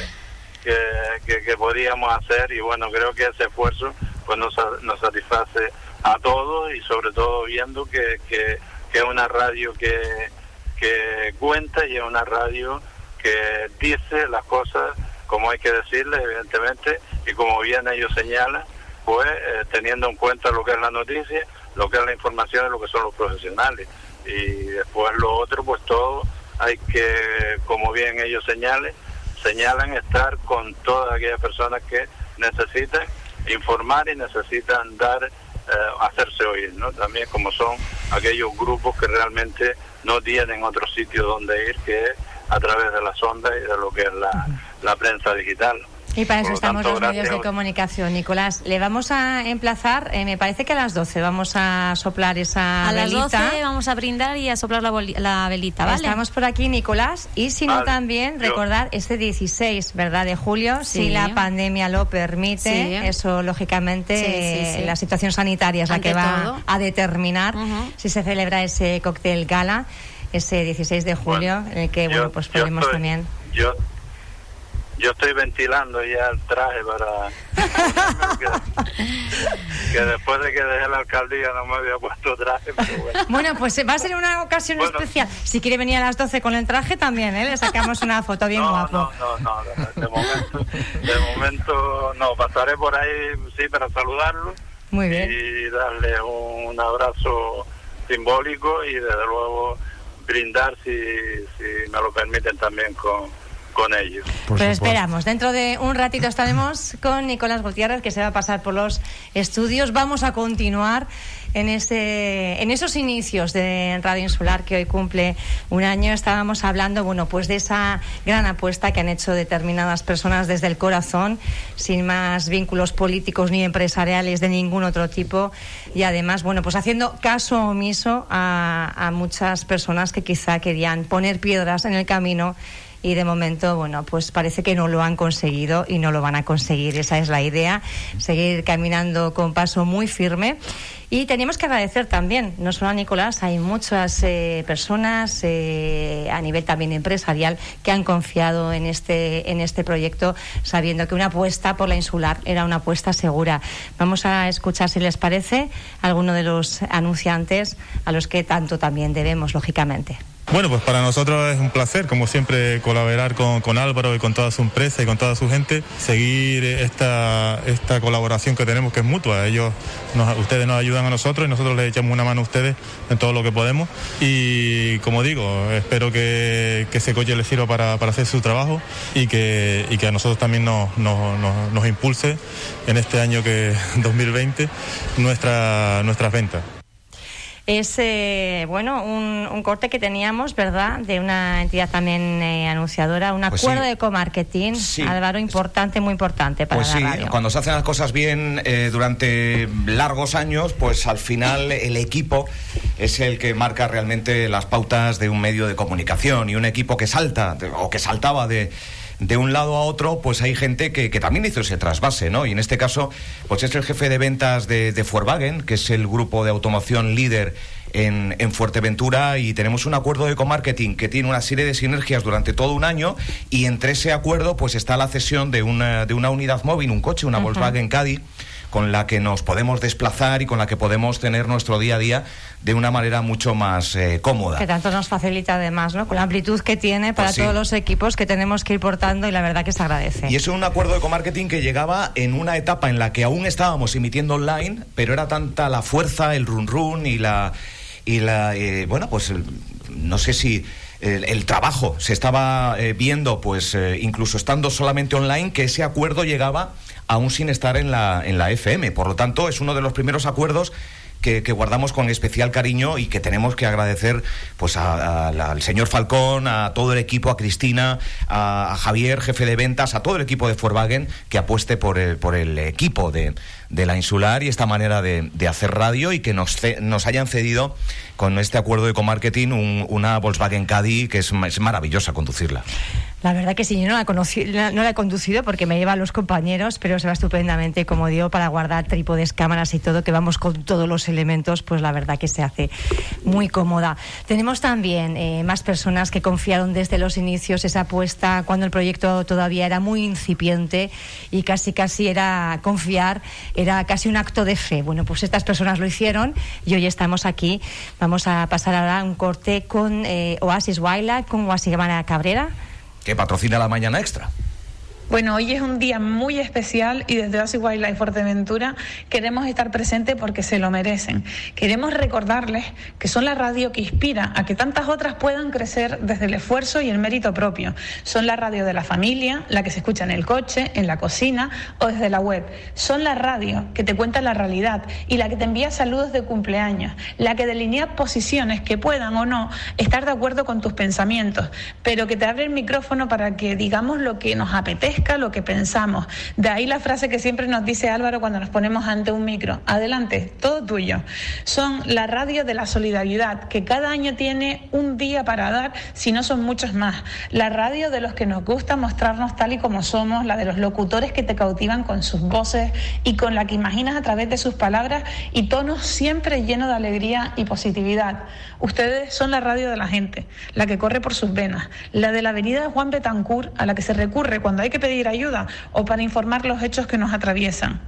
que, que- podíamos hacer y bueno creo que ese esfuerzo pues nos, nos satisface a todos y sobre todo viendo que, que, que es una radio que, que cuenta y es una radio que dice las cosas como hay que decirle evidentemente y como bien ellos señalan pues eh, teniendo en cuenta lo que es la noticia lo que es la información y lo que son los profesionales. Y después lo otro pues todo hay que como bien ellos señalen señalan estar con todas aquellas personas que necesitan informar y necesitan dar eh, hacerse oír no también como son aquellos grupos que realmente no tienen otro sitio donde ir que a través de las ondas y de lo que es la, la prensa digital Y para Por eso lo estamos tanto, los medios de comunicación. Nicolás, le vamos a emplazar, eh, me parece que a las 12 vamos a soplar esa A las velita. 12 vamos a brindar y a soplar la, velita, ¿vale? Estamos por aquí, Nicolás, y si no Vale. también Yo- recordar este 16, ¿verdad? De julio, si la pandemia lo permite, Sí. eso lógicamente Sí, sí, sí. eh, la situación sanitaria es la Ante que va todo. a determinar si se celebra ese cóctel gala ese 16 de julio, Bueno, en el que yo- bueno pues estoy- también. Yo, yo estoy ventilando ya el traje para que, después de que dejé la alcaldía no me había puesto traje. bueno. pues va a ser una ocasión especial. Si quiere venir a las 12 con el traje también, ¿eh? le sacamos una foto bien guapo. No, no, no, de momento, de momento no, pasaré por ahí sí para saludarlo. Muy bien. Y darle un abrazo simbólico y desde luego brindar si, si me lo permiten también con con ellos. Pues esperamos. Dentro de un ratito estaremos con Nicolás Gutiérrez, que se va a pasar por los estudios. Vamos a continuar en, ese, en esos inicios de Radio Insular que hoy cumple un año. Estábamos hablando, bueno, pues de esa gran apuesta que han hecho determinadas personas desde el corazón, sin más vínculos políticos ni empresariales de ningún otro tipo. Y además, bueno, pues haciendo caso omiso a, a muchas personas que quizá querían poner piedras en el camino y de momento, bueno, pues parece que no lo han conseguido y no lo van a conseguir. Esa es la idea, seguir caminando con paso muy firme. Y tenemos que agradecer también, no solo a Nicolás, hay muchas eh, personas eh, a nivel también empresarial que han confiado en este, en este proyecto, sabiendo que una apuesta por la insular era una apuesta segura. Vamos a escuchar, si les parece, alguno de los anunciantes a los que tanto también debemos, lógicamente. Bueno, pues para nosotros es un placer, como siempre, colaborar con, Álvaro y con toda su empresa y con toda su gente, seguir esta, esta colaboración que tenemos que es mutua. Ellos, ustedes nos ayudan a nosotros y nosotros les echamos una mano a ustedes en todo lo que podemos. Y como digo, espero que, ese coche les sirva para, hacer su trabajo y que, que a nosotros también nos, nos, impulse en este año que 2020 nuestra, nuestras ventas es eh, bueno un, corte que teníamos, ¿verdad? De una entidad también eh, anunciadora, un pues acuerdo de comarketing, Álvaro, importante, muy importante para pues la sí, cuando se hacen las cosas bien eh, durante largos años, pues al final el equipo es el que marca realmente las pautas de un medio de comunicación y un equipo que salta o que saltaba de de un lado a otro, pues hay gente que, también hizo ese trasvase, ¿no? Y en este caso, pues es el jefe de ventas de, de Volkswagen, que es el grupo de automoción líder en, en, Fuerteventura y tenemos un acuerdo de comarketing que tiene una serie de sinergias durante todo un año y entre ese acuerdo pues está la cesión de una, de una unidad móvil, un coche, una Volkswagen Caddy con la que nos podemos desplazar y con la que podemos tener nuestro día a día de una manera mucho más eh, cómoda. Que tanto nos facilita además, ¿no? Con la amplitud que tiene para pues todos los equipos que tenemos que ir portando y la verdad que se agradece. Y es un acuerdo de comarketing que llegaba en una etapa en la que aún estábamos emitiendo online, pero era tanta la fuerza, el run run y la y la eh, bueno, pues no sé si el, trabajo se estaba eh, viendo, pues incluso estando solamente online, que ese acuerdo llegaba aún sin estar en la, en la FM. Por lo tanto, es uno de los primeros acuerdos que, guardamos con especial cariño y que tenemos que agradecer pues al señor Falcón, a todo el equipo, a Cristina, a, Javier, jefe de ventas, a todo el equipo de Volkswagen que apueste por el, por el equipo de, de la insular y esta manera de, de hacer radio y que nos, nos hayan cedido con este acuerdo de comarketing un, una Volkswagen Caddy que es maravillosa conducirla. La verdad que sí, yo no la, conocí, no la he conducido porque me lleva a los compañeros, pero se va estupendamente, como digo, para guardar trípodes, cámaras y todo, que vamos con todos los elementos, pues la verdad que se hace muy cómoda. Tenemos también eh, más personas que confiaron desde los inicios esa apuesta cuando el proyecto todavía era muy incipiente y casi casi era confiar, era casi un acto de fe. Bueno, pues estas personas lo hicieron y hoy estamos aquí. Vamos a pasar ahora un corte con eh, Oasis Wildlife, con Oasis Cabrera que patrocina la Mañana Extra. Bueno, hoy es un día muy especial y desde Oasis Wildlife Fuerteventura queremos estar presentes porque se lo merecen. Queremos recordarles que son la radio que inspira a que tantas otras puedan crecer desde el esfuerzo y el mérito propio. Son la radio de la familia, la que se escucha en el coche, en la cocina o desde la web. Son la radio que te cuenta la realidad y la que te envía saludos de cumpleaños, la que delinea posiciones que puedan o no estar de acuerdo con tus pensamientos, pero que te abre el micrófono para que digamos lo que nos apetece lo que pensamos. De ahí la frase que siempre nos dice Álvaro cuando nos ponemos ante un micro. Adelante, todo tuyo. Son la radio de la solidaridad, que cada año tiene un día para dar, si no son muchos más. La radio de los que nos gusta mostrarnos tal y como somos, la de los locutores que te cautivan con sus voces y con la que imaginas a través de sus palabras y tonos siempre llenos de alegría y positividad. Ustedes son la radio de la gente, la que corre por sus venas, la de la avenida Juan Betancourt a la que se recurre cuando hay que pedir ayuda o para informar los hechos que nos atraviesan.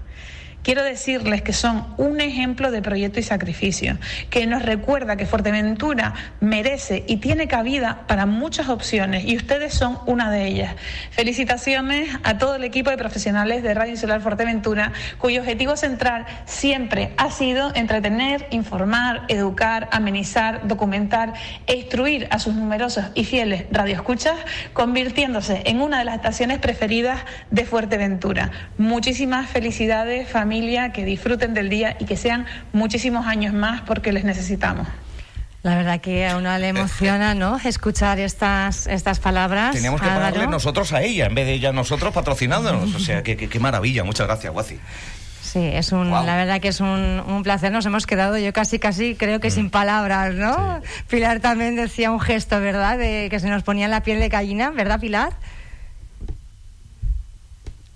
Quiero decirles que son un ejemplo de proyecto y sacrificio, que nos recuerda que Fuerteventura merece y tiene cabida para muchas opciones y ustedes son una de ellas. Felicitaciones a todo el equipo de profesionales de Radio Insular Fuerteventura, cuyo objetivo central siempre ha sido entretener, informar, educar, amenizar, documentar e instruir a sus numerosos y fieles radioescuchas, convirtiéndose en una de las estaciones preferidas de Fuerteventura. Muchísimas felicidades, familia que disfruten del día y que sean muchísimos años más porque les necesitamos. La verdad que a uno le emociona, ¿no? Escuchar estas, estas palabras. Teníamos que pagarle nosotros a ella, en vez de ella a nosotros patrocinándonos. O sea, qué, qué, maravilla. Muchas gracias, Guaci. Sí, es un, la verdad que es un, un, placer. Nos hemos quedado, yo casi, casi creo que sin mm. palabras, ¿no? Pilar también decía un gesto, ¿verdad? De que se nos ponía la piel de gallina, ¿verdad, Pilar?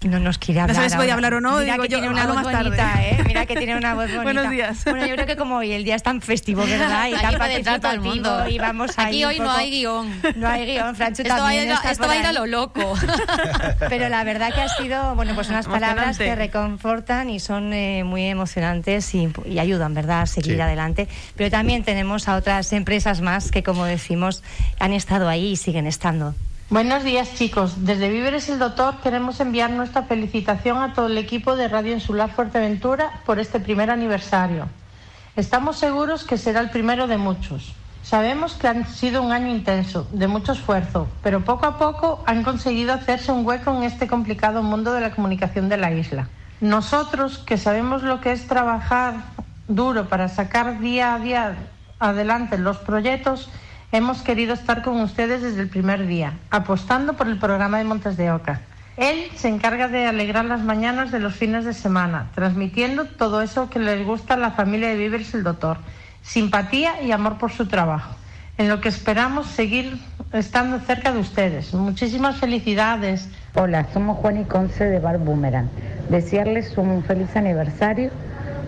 No nos quiere hablar. No sabes si voy a hablar o no. Mira digo que yo, tiene una voz bonita, ¿eh? Mira que tiene una voz bonita. Buenos días. Bueno, yo creo que como hoy el día es tan festivo, ¿verdad? Y tan participativo y vamos Aquí hoy no hay guion. No hay guion, Francho esto también va a, esto va a ir a lo loco. Pero la verdad que ha sido, bueno, pues unas palabras que reconfortan y son eh, muy emocionantes y, y, ayudan, ¿verdad?, a seguir sí. adelante. Pero también tenemos a otras empresas más que, como decimos, han estado ahí y siguen estando. Buenos días chicos. Desde Víveres el Doctor queremos enviar nuestra felicitación a todo el equipo de Radio Insular Fuerteventura por este primer aniversario. Estamos seguros que será el primero de muchos. Sabemos que ha sido un año intenso, de mucho esfuerzo, pero poco a poco han conseguido hacerse un hueco en este complicado mundo de la comunicación de la isla. Nosotros, que sabemos lo que es trabajar duro para sacar día a día adelante los proyectos, hemos querido estar con ustedes desde el primer día, apostando por el programa de Montes de Oca. Él se encarga de alegrar las mañanas de los fines de semana, transmitiendo todo eso que les gusta a la familia de Vivers el Doctor, simpatía y amor por su trabajo, en lo que esperamos seguir estando cerca de ustedes. Muchísimas felicidades. Hola, somos Juan y Conce de Bar Boomerang. Desearles un feliz aniversario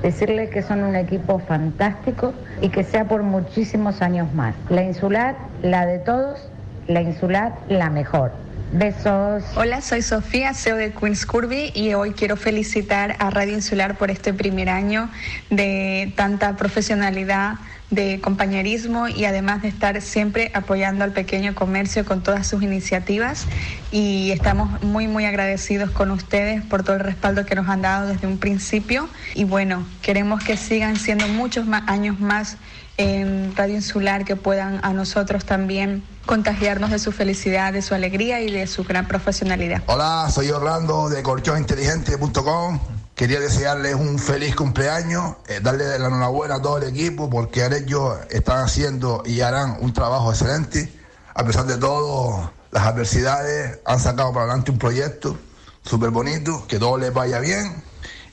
decirles que son un equipo fantástico y que sea por muchísimos años más. La insular, la de todos, la insular, la mejor. Besos. Hola, soy Sofía, CEO de Queens Curvy y hoy quiero felicitar a Radio Insular por este primer año de tanta profesionalidad de compañerismo y además de estar siempre apoyando al pequeño comercio con todas sus iniciativas. Y estamos muy muy agradecidos con ustedes por todo el respaldo que nos han dado desde un principio. Y bueno, queremos que sigan siendo muchos más años más en Radio Insular que puedan a nosotros también contagiarnos de su felicidad, de su alegría y de su gran profesionalidad. Hola, soy Orlando de colchoninteligente.com Quería desearles un feliz cumpleaños, eh, darle la enhorabuena a todo el equipo porque ellos están haciendo y harán un trabajo excelente. A pesar de todo, las adversidades han sacado para adelante un proyecto súper bonito, que todo les vaya bien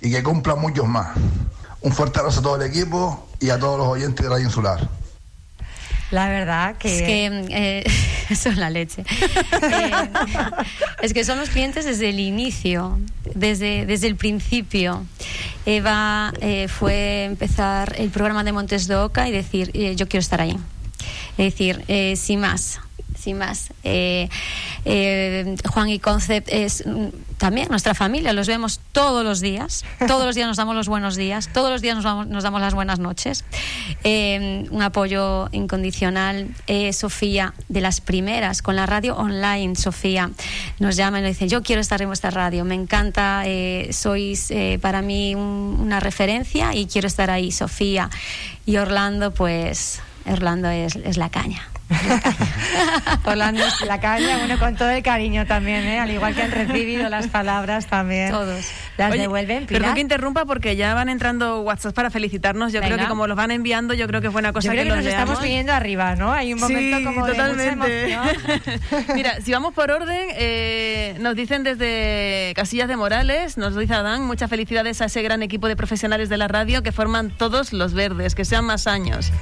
y que cumplan muchos más. Un fuerte abrazo a todo el equipo y a todos los oyentes de Radio Insular. La verdad que... Es que eh, es la leche. eh, es que somos clientes desde el inicio, desde, desde el principio. Eva eh, fue empezar el programa de Montes de Oca y decir, eh, yo quiero estar ahí. Es decir, eh, sin más, sin más. Eh, eh, Juan y Concept es mm, también nuestra familia, los vemos todos los días, todos los días nos damos los buenos días, todos los días nos, vamos, nos damos las buenas noches. Eh, un apoyo incondicional. Sofía, de las primeras, con la radio online, Sofía, nos llama y nos dice, yo quiero estar en vuestra radio, me encanta, eh, sois para mí un, una referencia y quiero estar ahí, Sofía. Y Orlando, pues, Orlando es, es la caña. Orlando es la caña, bueno, con todo el cariño también, ¿eh? al igual que han recibido las palabras también. Todos. Las Oye, devuelven. Pilar. Perdón que interrumpa porque ya van entrando WhatsApp para felicitarnos. Yo Venga. creo que como los van enviando, yo creo que es buena cosa Yo creo que, que nos leamos. estamos viniendo arriba, ¿no? Hay un momento sí, como de totalmente. mucha emoción. Mira, si vamos por orden, eh, nos dicen desde Casillas de Morales, nos dice Adán, muchas felicidades a ese gran equipo de profesionales de la radio que forman todos los verdes, que sean más años.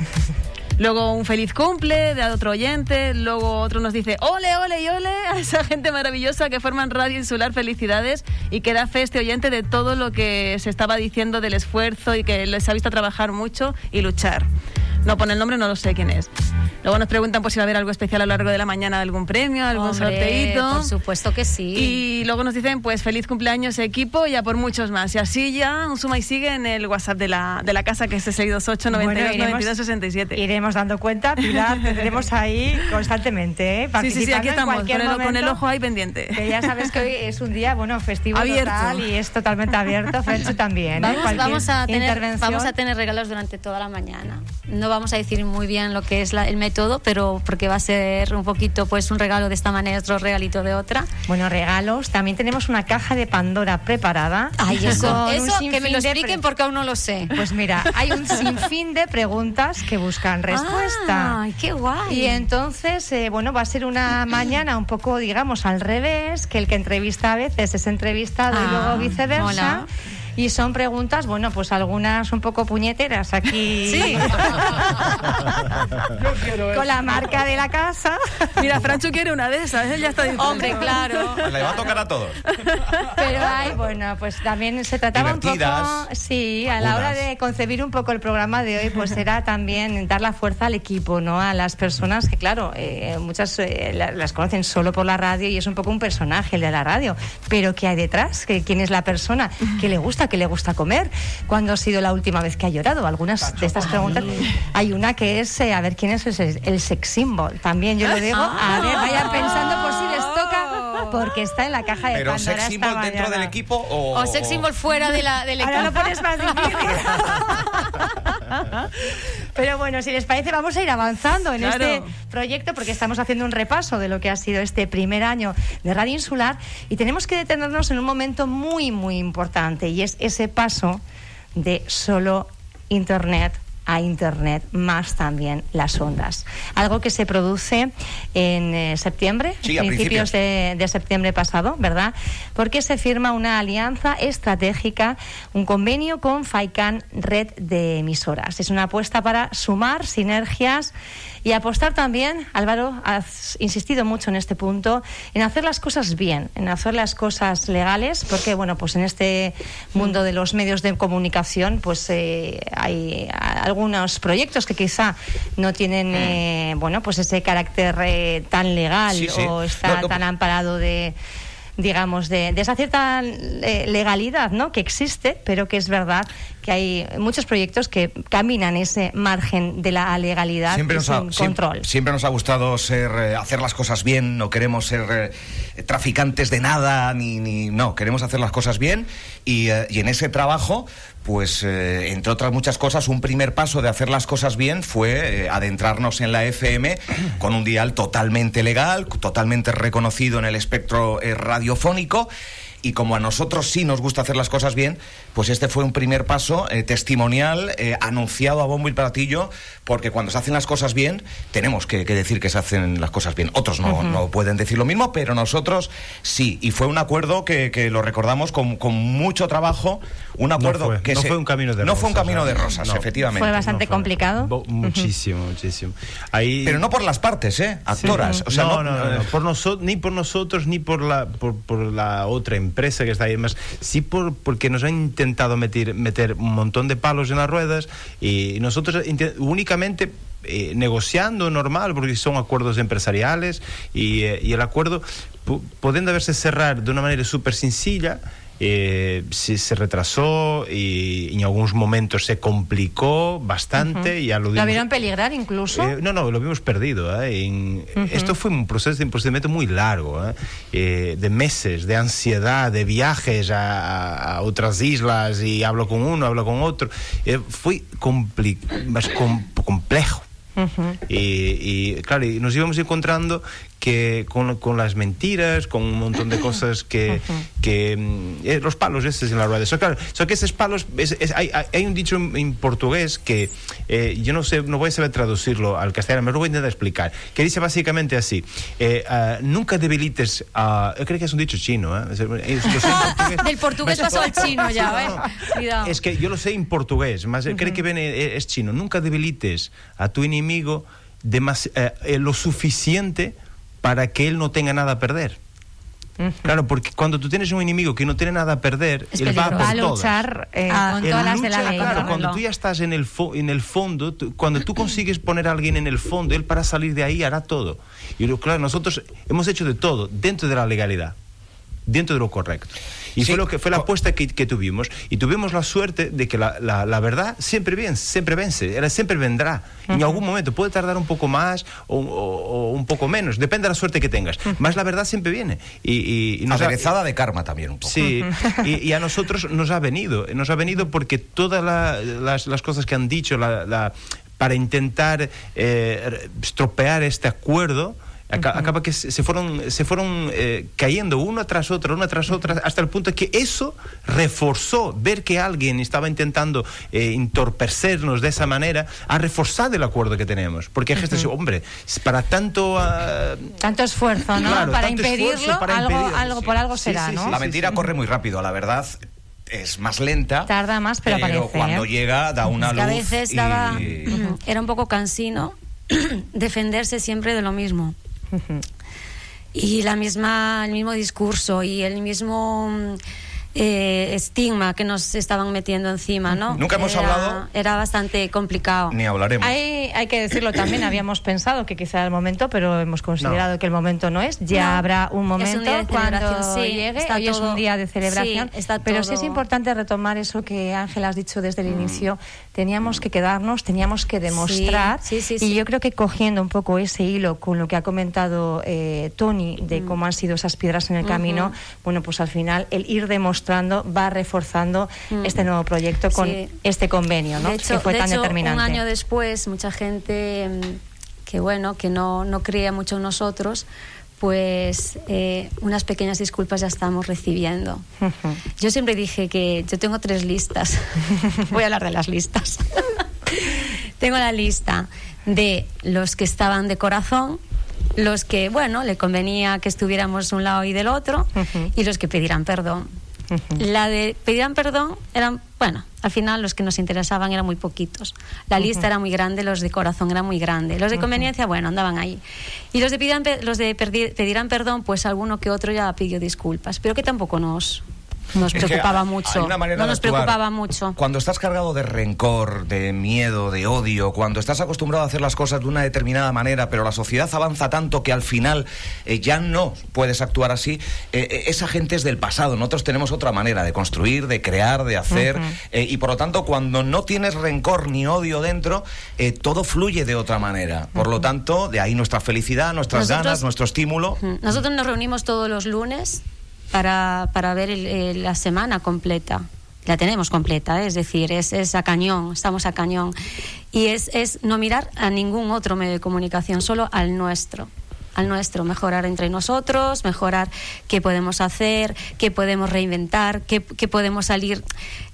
Luego un feliz cumple de otro oyente, luego otro nos dice ole, ole y ole a esa gente maravillosa que forman Radio Insular, felicidades y que da fe este oyente de todo lo que se estaba diciendo del esfuerzo y que les ha visto trabajar mucho y luchar. No pone el nombre, no lo sé quién es. Luego nos preguntan por si va a haber algo especial a lo largo de la mañana, algún premio, algún Hombre, sorteito. Por supuesto que sí. Y luego nos dicen, pues feliz cumpleaños equipo y a por muchos más. Y así ya un suma y sigue en el WhatsApp de la, de la casa que es 628 92 Bueno, iremos- 92 67. Iremos dando cuenta, Pilar, tendremos ahí constantemente, ¿eh? Sí, sí, sí, Participando aquí en estamos, cualquier con el, con el momento. ojo ahí pendiente. Que ya sabes que hoy es un día, bueno, festivo Abierto. total y es totalmente abierto. Frenchu también. ¿eh? Vamos, Cualquier vamos, a tener, vamos a tener regalos durante toda la mañana. No vamos a decir muy bien lo que es la- el método, pero porque va a ser un poquito pues un regalo de esta manera, otro regalito de otra. Bueno, regalos. También tenemos una caja de Pandora preparada. Ay, eso, eso que me lo expliquen porque aún no lo sé. Pues mira, hay un sinfín de preguntas que buscan respuesta. Ay, qué guay. Y entonces, eh, bueno, va a ser una mañana un poco, digamos, al revés, que el que entrevista a veces es entrevistado y Ah, luego viceversa. mola. Y son preguntas, bueno, pues algunas un poco puñeteras aquí. Sí. Con la marca de la casa. Mira, Franchu quiere una de esas, él ya está diciendo. Hombre, claro. Le va a tocar a todos. Pero hay, bueno, pues también se trataba un poco, sí, a la hora de concebir un poco el programa de hoy, pues era también dar la fuerza al equipo, ¿no? A las personas que, claro, eh, muchas eh, la- las conocen solo por la radio y es un poco un personaje el de la radio, pero ¿qué hay detrás? ¿Qué- ¿Quién es la persona? ¿Qué le gusta? ¿Qué le gusta comer? ¿Cuándo ha sido la última vez que ha llorado? Algunas de estas preguntas. Hay una que es, eh, a ver, ¿quién es el, sex- el sex symbol? También yo lo digo, a ver, vayan pensando por si les toca, porque está en la caja de Pero Pandora sex esta symbol dentro del equipo o. O sex symbol fuera de la, del Ahora lo equipo. pones más difícil. Pero bueno, si les parece, vamos a ir avanzando en Claro. este proyecto porque estamos haciendo un repaso de lo que ha sido este primer año de Radio Insular y tenemos que detenernos en un momento muy, muy importante y es ese paso de solo Internet a Internet, más también las ondas. Algo que se produce en eh, septiembre, Sí, a principios principios. de, de septiembre pasado, ¿verdad? Porque se firma una alianza estratégica, un convenio con FAICAN Red de Emisoras. Es una apuesta para sumar sinergias y apostar también, Álvaro, has insistido mucho en este punto, en hacer las cosas bien, en hacer las cosas legales, porque, bueno, pues en este mundo de los medios de comunicación, pues eh, hay algunos proyectos que quizá no tienen, eh, bueno, pues ese carácter eh, tan legal Sí, sí. o está No, no, tan amparado de digamos, de, de esa cierta eh, legalidad ¿no? que existe, pero que es verdad que hay muchos proyectos que caminan ese margen de la legalidad Siempre y nos, ha, sin siem- control. siempre nos ha gustado ser hacer las cosas bien, no queremos ser eh, traficantes de nada, ni, ni no, queremos hacer las cosas bien y, eh, y en ese trabajo, pues eh, entre otras muchas cosas, un primer paso de hacer las cosas bien fue eh, adentrarnos en la FM con un dial totalmente legal, totalmente reconocido en el espectro eh, radiofónico. Y como a nosotros sí nos gusta hacer las cosas bien, pues este fue un primer paso eh, testimonial, eh, anunciado a bombo y platillo, porque cuando se hacen las cosas bien, tenemos que, que decir que se hacen las cosas bien. Otros no, no pueden decir lo mismo, pero nosotros sí. Y fue un acuerdo que, que lo recordamos con, con mucho trabajo, un acuerdo fue, que no se- fue un camino de No fue un rosas, camino de rosas, No. efectivamente. Fue bastante no fue. complicado. Bo- muchísimo, muchísimo. Ahí, Pero no por las partes, ¿eh? Actoras. O sea, no, no, no, no, no, eh, por ni por nosotros ni por la por, por la otra empresa que está ahí más sí por porque nos han intentado meter meter un montón de palos en las ruedas y nosotros únicamente eh, negociando normal porque son acuerdos empresariales y, eh, el acuerdo pu- pudiendo haberse cerrar de una manera súper sencilla eh, se, se retrasó y, en algunos momentos se complicó bastante ya lo ¿Lo dimos- vieron peligrar incluso? eh, no, no, lo vimos perdido. ¿eh? En- Esto fue un proceso de un procedimiento muy largo, ¿eh? Eh, de meses, de ansiedad, de viajes a, a otras islas y hablo con uno, hablo con otro. Eh, fue compli- más com- complejo. Y, y, claro, y nos íbamos encontrando que con, con las mentiras, con un montón de cosas que, que mm, eh, los palos esos en la rueda. So, claro, so que esos palos, es- es- hay, hay- un dicho en, en portugués que eh, yo no sé, no voy a saber traducirlo al castellano, me lo voy a intentar explicar, que dice básicamente así, eh, ah, nunca debilites a... yo creo que es un dicho chino, ¿eh? Es- portugués. Del portugués pasó al chino ya, Sí, no, no. Es que yo lo sé en portugués, más creo que viene, eh, es chino. Nunca debilites a tu enemigo demas- eh, eh, lo suficiente para que él no tenga nada a perder. Claro, porque cuando tú tienes un enemigo que no tiene nada a perder, Es él va, Va a todas. luchar, eh, Ah, con Él todas las de la lucha, ley. claro, ¿no? cuando tú ya estás en el, fo- en el fondo, tú- cuando tú consigues poner a alguien en el fondo, él para salir de ahí hará todo. Y claro, nosotros hemos hecho de todo dentro de la legalidad, dentro de lo correcto. Y Sí, fue lo que fue la apuesta que, que tuvimos. Y tuvimos la suerte de que la, la- la verdad siempre bien, siempre vence, era- siempre vendrá. En algún momento puede tardar un poco más o, o- o un poco menos, depende de la suerte que tengas. Más la verdad siempre viene. Y, y- y nos ha- Aderezada de karma también un poco. Sí, y, y a nosotros nos ha venido, nos ha venido porque todas la- las, las cosas que han dicho la- la- para intentar eh, estropear este acuerdo, aca- acaba que se fueron, se fueron eh, cayendo una tras otra, una tras otra, hasta el punto que eso reforzó, ver que alguien estaba intentando eh, entorpecernos de esa manera, ha reforzado el acuerdo que tenemos. Porque hay gente que dice, hombre, para tanto... ah, Tanto esfuerzo, ¿no? Claro, para impedirlo, esfuerzo para algo, impedirlo, algo sí. por algo será, sí, ¿no? sí, La mentira corre muy rápido, la verdad es más lenta. Tarda más, pero aparece, cuando ¿eh? llega da una Es que a luz veces y- daba, era un poco cansino defenderse siempre de lo mismo. Y la misma, el mismo discurso y el mismo mm, eh, estigma que nos estaban metiendo encima, ¿no? Nunca hemos Era- hablado- Era bastante complicado. ni hablaremos. Hay, hay que decirlo también, habíamos pensado que quizá era el momento, pero hemos considerado que el momento no es. Ya No, habrá un es un momento de cuando celebración, sí, llegue. está Hoy es todo- un día de celebración. sí, está pero sí es importante retomar eso que Ángel has dicho desde el inicio. Teníamos que quedarnos, teníamos que demostrar. Sí, sí, y sí. yo creo que cogiendo un poco ese hilo con lo que ha comentado eh, Tony de cómo han sido esas piedras en el camino, bueno, pues al final el ir demostrando va reforzando este nuevo proyecto con Sí. este convenio, ¿no? De hecho, que fue de tan hecho, determinante. un año después, mucha gente mm, que bueno, que no, no creía mucho en nosotros, pues eh, unas pequeñas disculpas ya estamos recibiendo. Yo siempre dije que yo tengo tres listas. Voy a hablar de las listas. tengo la lista de los que estaban de corazón, los que, bueno, le convenía que estuviéramos de un lado y del otro, y los que pedirán perdón. La de pedirán perdón eran, bueno, al final los que nos interesaban eran muy poquitos. La lista era muy grande, los de corazón eran muy grande. Los de conveniencia, bueno, andaban ahí. Y los de, pe- los de pedirán perdón, pues alguno que otro ya pidió disculpas, pero que tampoco nos, nos Es que preocupaba hay mucho. una manera No nos preocupaba mucho. Cuando estás cargado de rencor, de miedo, de odio, cuando estás acostumbrado a hacer las cosas de una determinada manera, pero la sociedad avanza tanto que al final eh, ya no puedes actuar así, eh, eh, esa gente es del pasado. Nosotros tenemos otra manera de construir, de crear, de hacer, eh, y por lo tanto, cuando no tienes rencor ni odio dentro, todo fluye de otra manera. Por lo tanto, de ahí nuestra felicidad, nuestras Nosotros- ganas, nuestro estímulo. Nosotros nos reunimos todos los lunes para, para ver el- el- la semana completa. La tenemos completa, ¿eh? es decir, es, es a cañón, estamos a cañón. Y es, es no mirar a ningún otro medio de comunicación, solo al nuestro. Al nuestro, mejorar entre nosotros, mejorar qué podemos hacer, qué podemos reinventar, qué, qué podemos salir.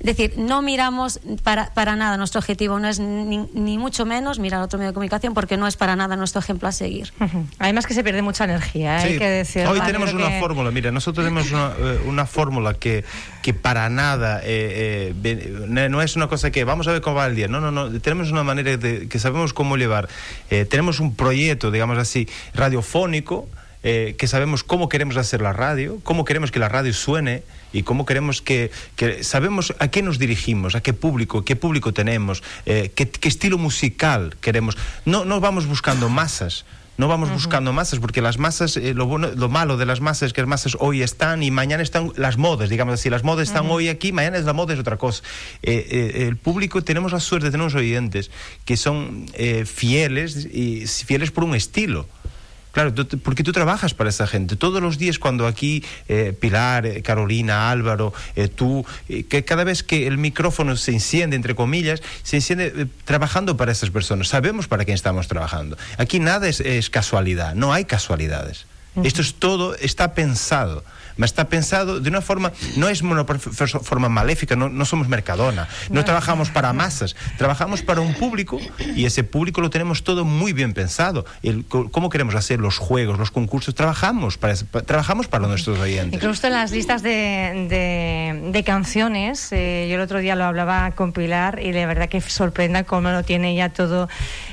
Es decir, no miramos para, para nada, nuestro objetivo no es ni, ni mucho menos mirar otro medio de comunicación porque no es para nada nuestro ejemplo a seguir. Además que se pierde mucha energía, ¿eh? Sí, hay que decirlo. Hoy tenemos una que- fórmula, mira, nosotros tenemos una, eh, una fórmula que, que para nada eh, eh, no es una cosa que vamos a ver cómo va el día, no, no, no, tenemos una manera de, que sabemos cómo llevar. Eh, tenemos un proyecto, digamos así, radiofónico. Eh, que sabemos cómo queremos hacer la radio, cómo queremos que la radio suene y cómo queremos que, que sabemos a qué nos dirigimos, a qué público, qué público tenemos, eh, qué, qué estilo musical queremos. No, no vamos buscando masas, no vamos buscando masas, porque las masas, eh, lo, bueno, lo malo de las masas es que las masas hoy están y mañana están las modas, digamos así. Las modas están hoy aquí, mañana es la moda es otra cosa. Eh, eh, el público, tenemos la suerte de tener unos oyentes que son eh, fieles y fieles por un estilo. Claro, tú- porque tú trabajas para esa gente. Todos los días cuando aquí eh, Pilar, eh, Carolina, Álvaro, eh, tú, que cada vez que el micrófono se enciende, entre comillas, se enciende trabajando para esas personas. Sabemos para quién estamos trabajando. Aquí nada es, es casualidad, no hay casualidades. Esto es todo, está pensado. Mas Está pensado de una forma, no es una forma maléfica, no, no somos Mercadona, no trabajamos para masas, trabajamos para un público y ese público lo tenemos todo muy bien pensado. El, ¿Cómo queremos hacer los juegos, los concursos? Trabajamos para, trabajamos para nuestros oyentes. Incluso en las listas de, de- de canciones, eh, yo el otro día lo hablaba con Pilar y de verdad que sorprenda cómo lo tiene ya todo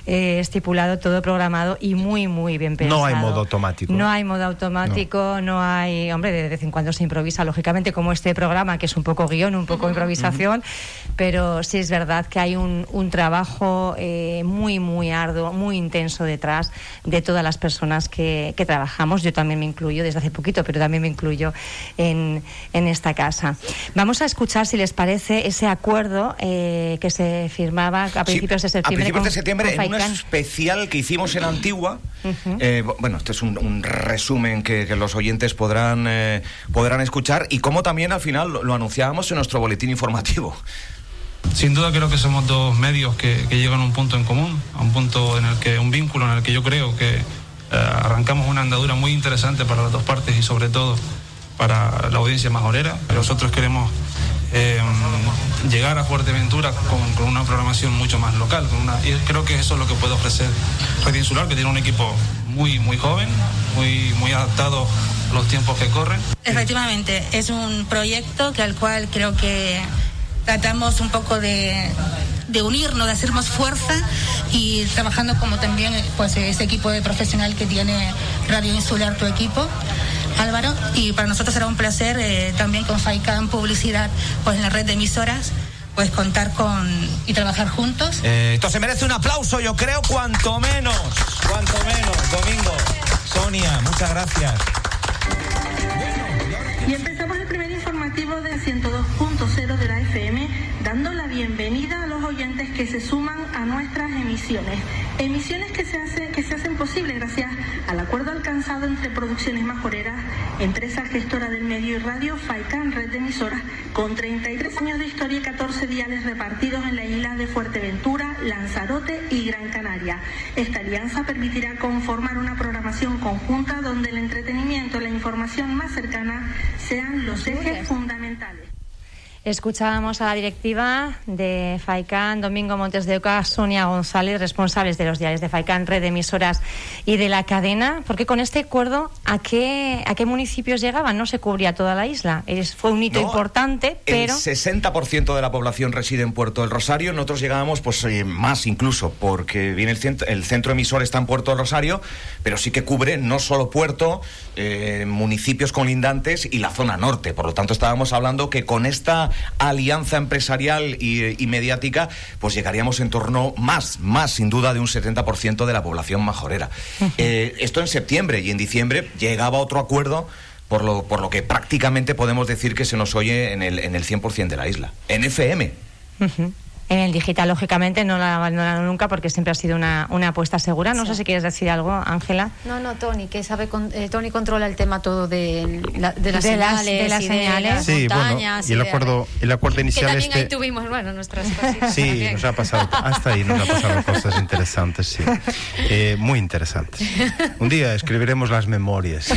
eh, estipulado, todo programado y muy, muy bien pensado. No hay modo automático. No hay modo automático, no, hay, hombre, de vez en cuando se improvisa, lógicamente, como este programa, que es un poco guion, un poco improvisación, pero sí es verdad que hay un, un trabajo eh, muy, muy arduo, muy intenso detrás de todas las personas que, que, trabajamos. Yo también me incluyo desde hace poquito, pero también me incluyo en, en esta casa. Vamos a escuchar, si les parece, ese acuerdo eh, que se firmaba a principios sí, de septiembre. A principios de septiembre, en un especial que hicimos en Antigua. Uh -huh. eh, bueno, este es un, un resumen que, que, los oyentes podrán, eh, podrán escuchar y como también al final lo, lo anunciábamos en nuestro boletín informativo. Sin duda creo que somos dos medios que, que, llegan a un punto en común, a un punto en el que, un vínculo en el que yo creo que eh, arrancamos una andadura muy interesante para las dos partes y sobre todo para la audiencia majorera. Nosotros queremos eh, llegar a Fuerteventura con, con, una programación mucho más local. Con una, y creo que eso es lo que puede ofrecer Red Insular, que tiene un equipo muy, muy joven, muy, muy adaptado los tiempos que corren. Efectivamente, es un proyecto que al cual creo que tratamos un poco de, de, unirnos, de hacernos fuerza y trabajando como también pues ese equipo de profesional que tiene Radio Insular, tu equipo. Álvaro, y para nosotros será un placer eh, también con FAICAN Publicidad, pues en la red de emisoras, pues contar con y trabajar juntos. Eh, esto se merece un aplauso, yo creo, cuanto menos, cuanto menos. Domingo, Sonia, muchas gracias. Y empezamos el primer informativo de 102.0 de la FM, dando la bienvenida oyentes que se suman a nuestras emisiones. Emisiones que se, hace, que se hacen posibles gracias al acuerdo alcanzado entre Producciones Majoreras, empresa gestora del medio y radio, FAICAN, red de emisoras, con 33 años de historia y 14 diales repartidos en la isla de Fuerteventura, Lanzarote y Gran Canaria. Esta alianza permitirá conformar una programación conjunta donde el entretenimiento y la información más cercana sean los ejes fundamentales. Escuchábamos a la directiva de FAICAN, Domingo Montes de Oca, Sonia González, responsables de los diarios de FAICAN, red de emisoras y de la cadena, porque con este acuerdo, ¿a qué, a qué municipios llegaban? No se cubría toda la isla. Es, fue un hito no, importante, pero... El 60% de la población reside en Puerto del Rosario, nosotros llegábamos pues eh, más incluso, porque viene el centro, el centro emisor está en Puerto del Rosario, pero sí que cubre no solo Puerto, eh, municipios colindantes y la zona norte. Por lo tanto, estábamos hablando que con esta alianza empresarial y, y, mediática, pues llegaríamos en torno más, más sin duda de un 70% de la población majorera. Eh, esto en septiembre y en diciembre llegaba otro acuerdo. Por lo, por lo que prácticamente podemos decir que se nos oye en el, en el 100% de la isla, en FM. Uh -huh. En el digital, lógicamente, no la abandonaron nunca porque siempre ha sido una, una apuesta segura. No sí. sé si quieres decir algo, Ángela. No, no, Tony, que sabe, con, eh, Tony controla el tema todo de, la, de las de señales. Las, de las señales. De las sí, montañas. Bueno, y el acuerdo, el acuerdo inicial que también este... ahí tuvimos, bueno, nuestras cosas. Sí, también. nos ha pasado, hasta ahí nos ha pasado cosas interesantes, sí. Eh, muy interesantes. Un día escribiremos las memorias.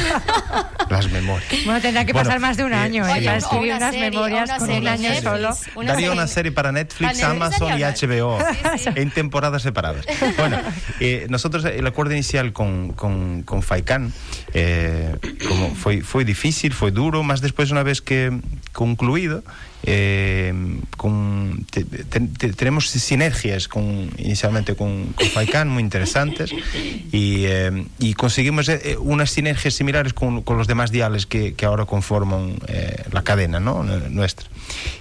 Las memorias. Bueno, tendrá que bueno, pasar más de un año eh, oye, para escribir una unas serie, memorias una con serie, un año Netflix, solo. una Daría serie. una serie para Netflix, Para Amazon y HBO Sí, sí. en temporadas separadas. Bueno, eh, nosotros el acuerdo inicial con, con, con FAICAN eh, como fue, fue difícil, fue duro, más después una vez que concluido eh, con, te, te, te, tenemos sinergias con, inicialmente con, con muy interesantes y, eh, y conseguimos eh, unas sinergias similares con, con, los demás diales que, que ahora conforman eh, la cadena ¿no? nuestra.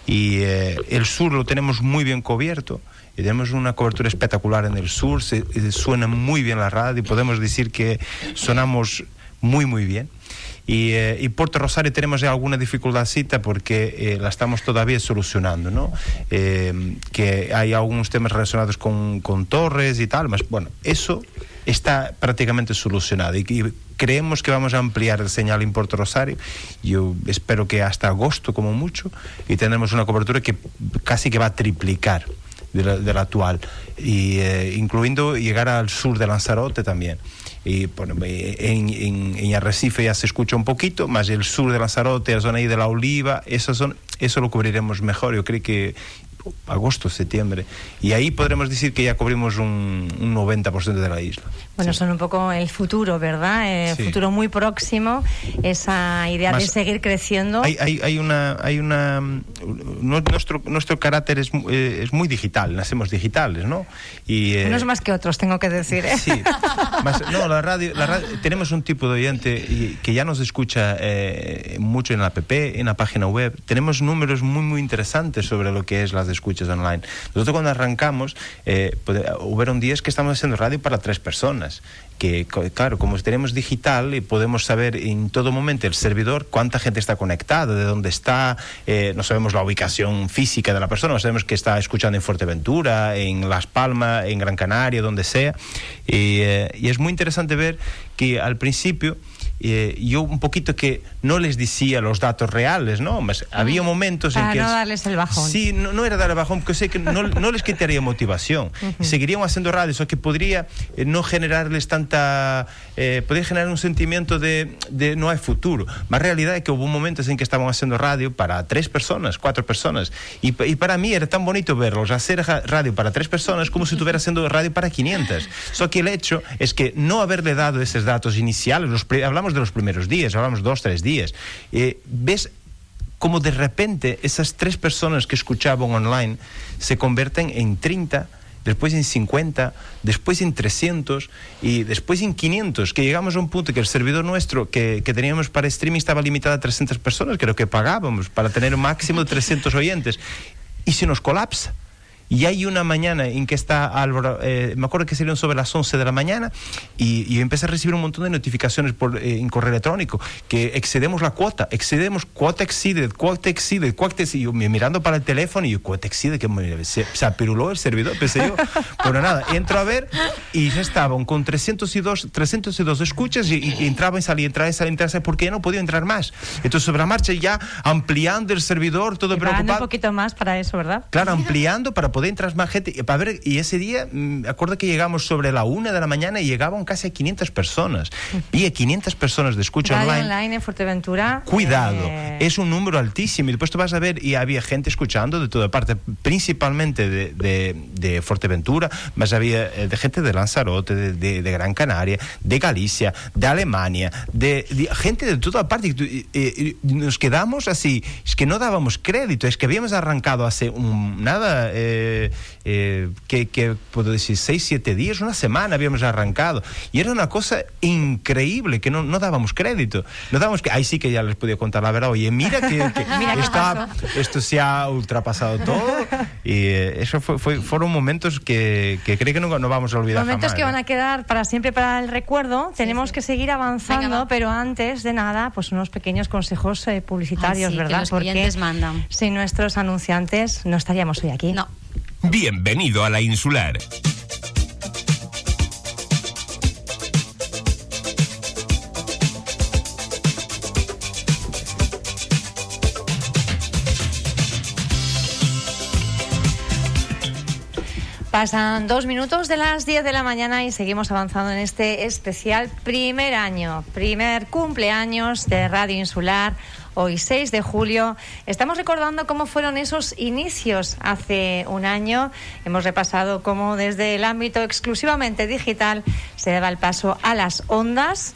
Y eh, el sur lo tenemos muy bien cubierto y tenemos una cobertura espectacular en el sur, se suena muy bien la radio y podemos decir que sonamos muy muy bien. Y, eh, y, Puerto Rosario tenemos ya alguna dificultadcita porque eh, la estamos todavía solucionando, ¿no? Eh, que hay algunos temas relacionados con, con torres y tal, mas bueno, eso está prácticamente solucionado y, y, creemos que vamos a ampliar el señal en Puerto Rosario. Yo espero que hasta agosto como mucho y tendremos una cobertura que casi que va a triplicar de la, de la actual, eh, incluyendo llegar al sur de Lanzarote también. Y bueno, en, en, Arrecife ya se escucha un poquito, más el sur de Lanzarote, la zona ahí de la Oliva, eso, son, eso lo cubriremos mejor. Yo creo que agosto, septiembre. Y ahí podremos decir que ya cubrimos un 90% de la isla. Bueno, son un poco el futuro, ¿verdad? El Sí. futuro muy próximo, esa idea de Más- seguir creciendo. Hay, hay, hay una, hay una mm, nu- nuestro, nuestro carácter es, eh, es muy digital, nacemos digitales, ¿no? Y, eh, Unos más que otros, tengo que decir. ¿eh? Sí, Más- no, la radio, la radio- tenemos un tipo de oyente que ya nos escucha eh, mucho en la app, en la página web. Tenemos números muy, muy interesantes sobre lo que es las escuchas online. Nosotros cuando arrancamos, eh, pues, hubieron días que estamos haciendo radio para tres personas. Que, co- claro, como tenemos digital y podemos saber en todo momento el servidor cuánta gente está conectada, de dónde está, eh, no sabemos la ubicación física de la persona, sabemos que está escuchando en Fuerteventura, en Las Palmas, en Gran Canaria, donde sea. Y, eh, y es muy interesante ver que al principio eh, yo un poquito que no les decía los datos reales, ¿no? Mas había momentos Para en que... no es- darles el bajón. Sí, no, no era darle bajón, porque sé que no, no les quitaría motivación. Ujú. Seguirían haciendo radio, eso que podría eh, no generarles tanta... eh, podría generar un sentimiento de, de no hay futuro. Más realidad es que hubo momentos en que estaban haciendo radio para tres personas, cuatro personas. Y, y para mí era tan bonito verlos hacer radio para tres personas como si estuviera haciendo radio para 500. Solo que el hecho es que no haberle dado esos datos iniciales, los pri- hablamos de los primeros días, hablamos dos, tres días, eh, ves como de repente esas tres personas que escuchaban online se convierten en 30, después en 50, después en 300 y después en 500, que llegamos a un punto que el servidor nuestro que, que teníamos para streaming estaba limitado a 300 personas, creo que pagábamos para tener un máximo de 300 oyentes, y se nos colapsa. Y hay una mañana en que está Álvaro, eh, me acuerdo que salieron sobre las 11 de la mañana y, y empecé a recibir un montón de notificaciones por, eh, en correo electrónico que excedemos la cuota, excedemos, cuota exceeded, cuota exceeded, cuota exceeded. Y yo mi- mirando para el teléfono y yo, cuota exceeded, que me- se, se apiruló el servidor, pensé yo. Pero nada, entro a ver y ya estaban con 302, 302 escuchas y, y entraba y salía, entraba y salía, entraba y salía, porque ya no podía entrar más. Entonces sobre la marcha ya ampliando el servidor, todo Y pagando un preocupado. poquito más para eso, ¿verdad? Claro, ampliando para poder entrar más gente. Y, para ver, y ese día, mm, me acuerdo que llegamos sobre la una de la mañana y llegaban casi a 500 personas. Y a 500 personas de escucha Radio online. online en Fuerteventura. Cuidado, eh, es un número altísimo. Y después tú vas a ver, y había gente escuchando de toda parte, principalmente de, de, de Fuerteventura, más había eh, de gente de Lanzarote, de, de- de Gran Canaria, de Galicia, de Alemania, de, gente de toda parte. Y- y- y nos quedamos así, es que no dábamos crédito, es que habíamos arrancado hace un, nada, eh, eh, que, que puedo decir, seis, siete días, una semana habíamos arrancado. Y era una cosa increíble, que no, no dábamos crédito. No dábamos que, ahí sí que ya les podía contar la verdad. Oye, mira que, que Mira está- esto se ha ultrapasado todo. Y eh, eso fue, fue- fueron momentos que, que creo que no, no vamos a olvidar Momentos jamás, que ¿eh? van a quedar para siempre para el recuerdo. Tenemos que seguir avanzando, Venga, pero antes de nada, pues unos pequeños consejos eh, publicitarios, Ay, sí, que ¿verdad? los clientes mandan. sin nuestros anunciantes no estaríamos hoy aquí. No. Bienvenido a la insular. Pasan dos minutos de las 10 de la mañana y seguimos avanzando en este especial primer año, primer cumpleaños de Radio Insular. Hoy 6 de julio estamos recordando cómo fueron esos inicios hace un año. Hemos repasado cómo desde el ámbito exclusivamente digital se daba el paso a las ondas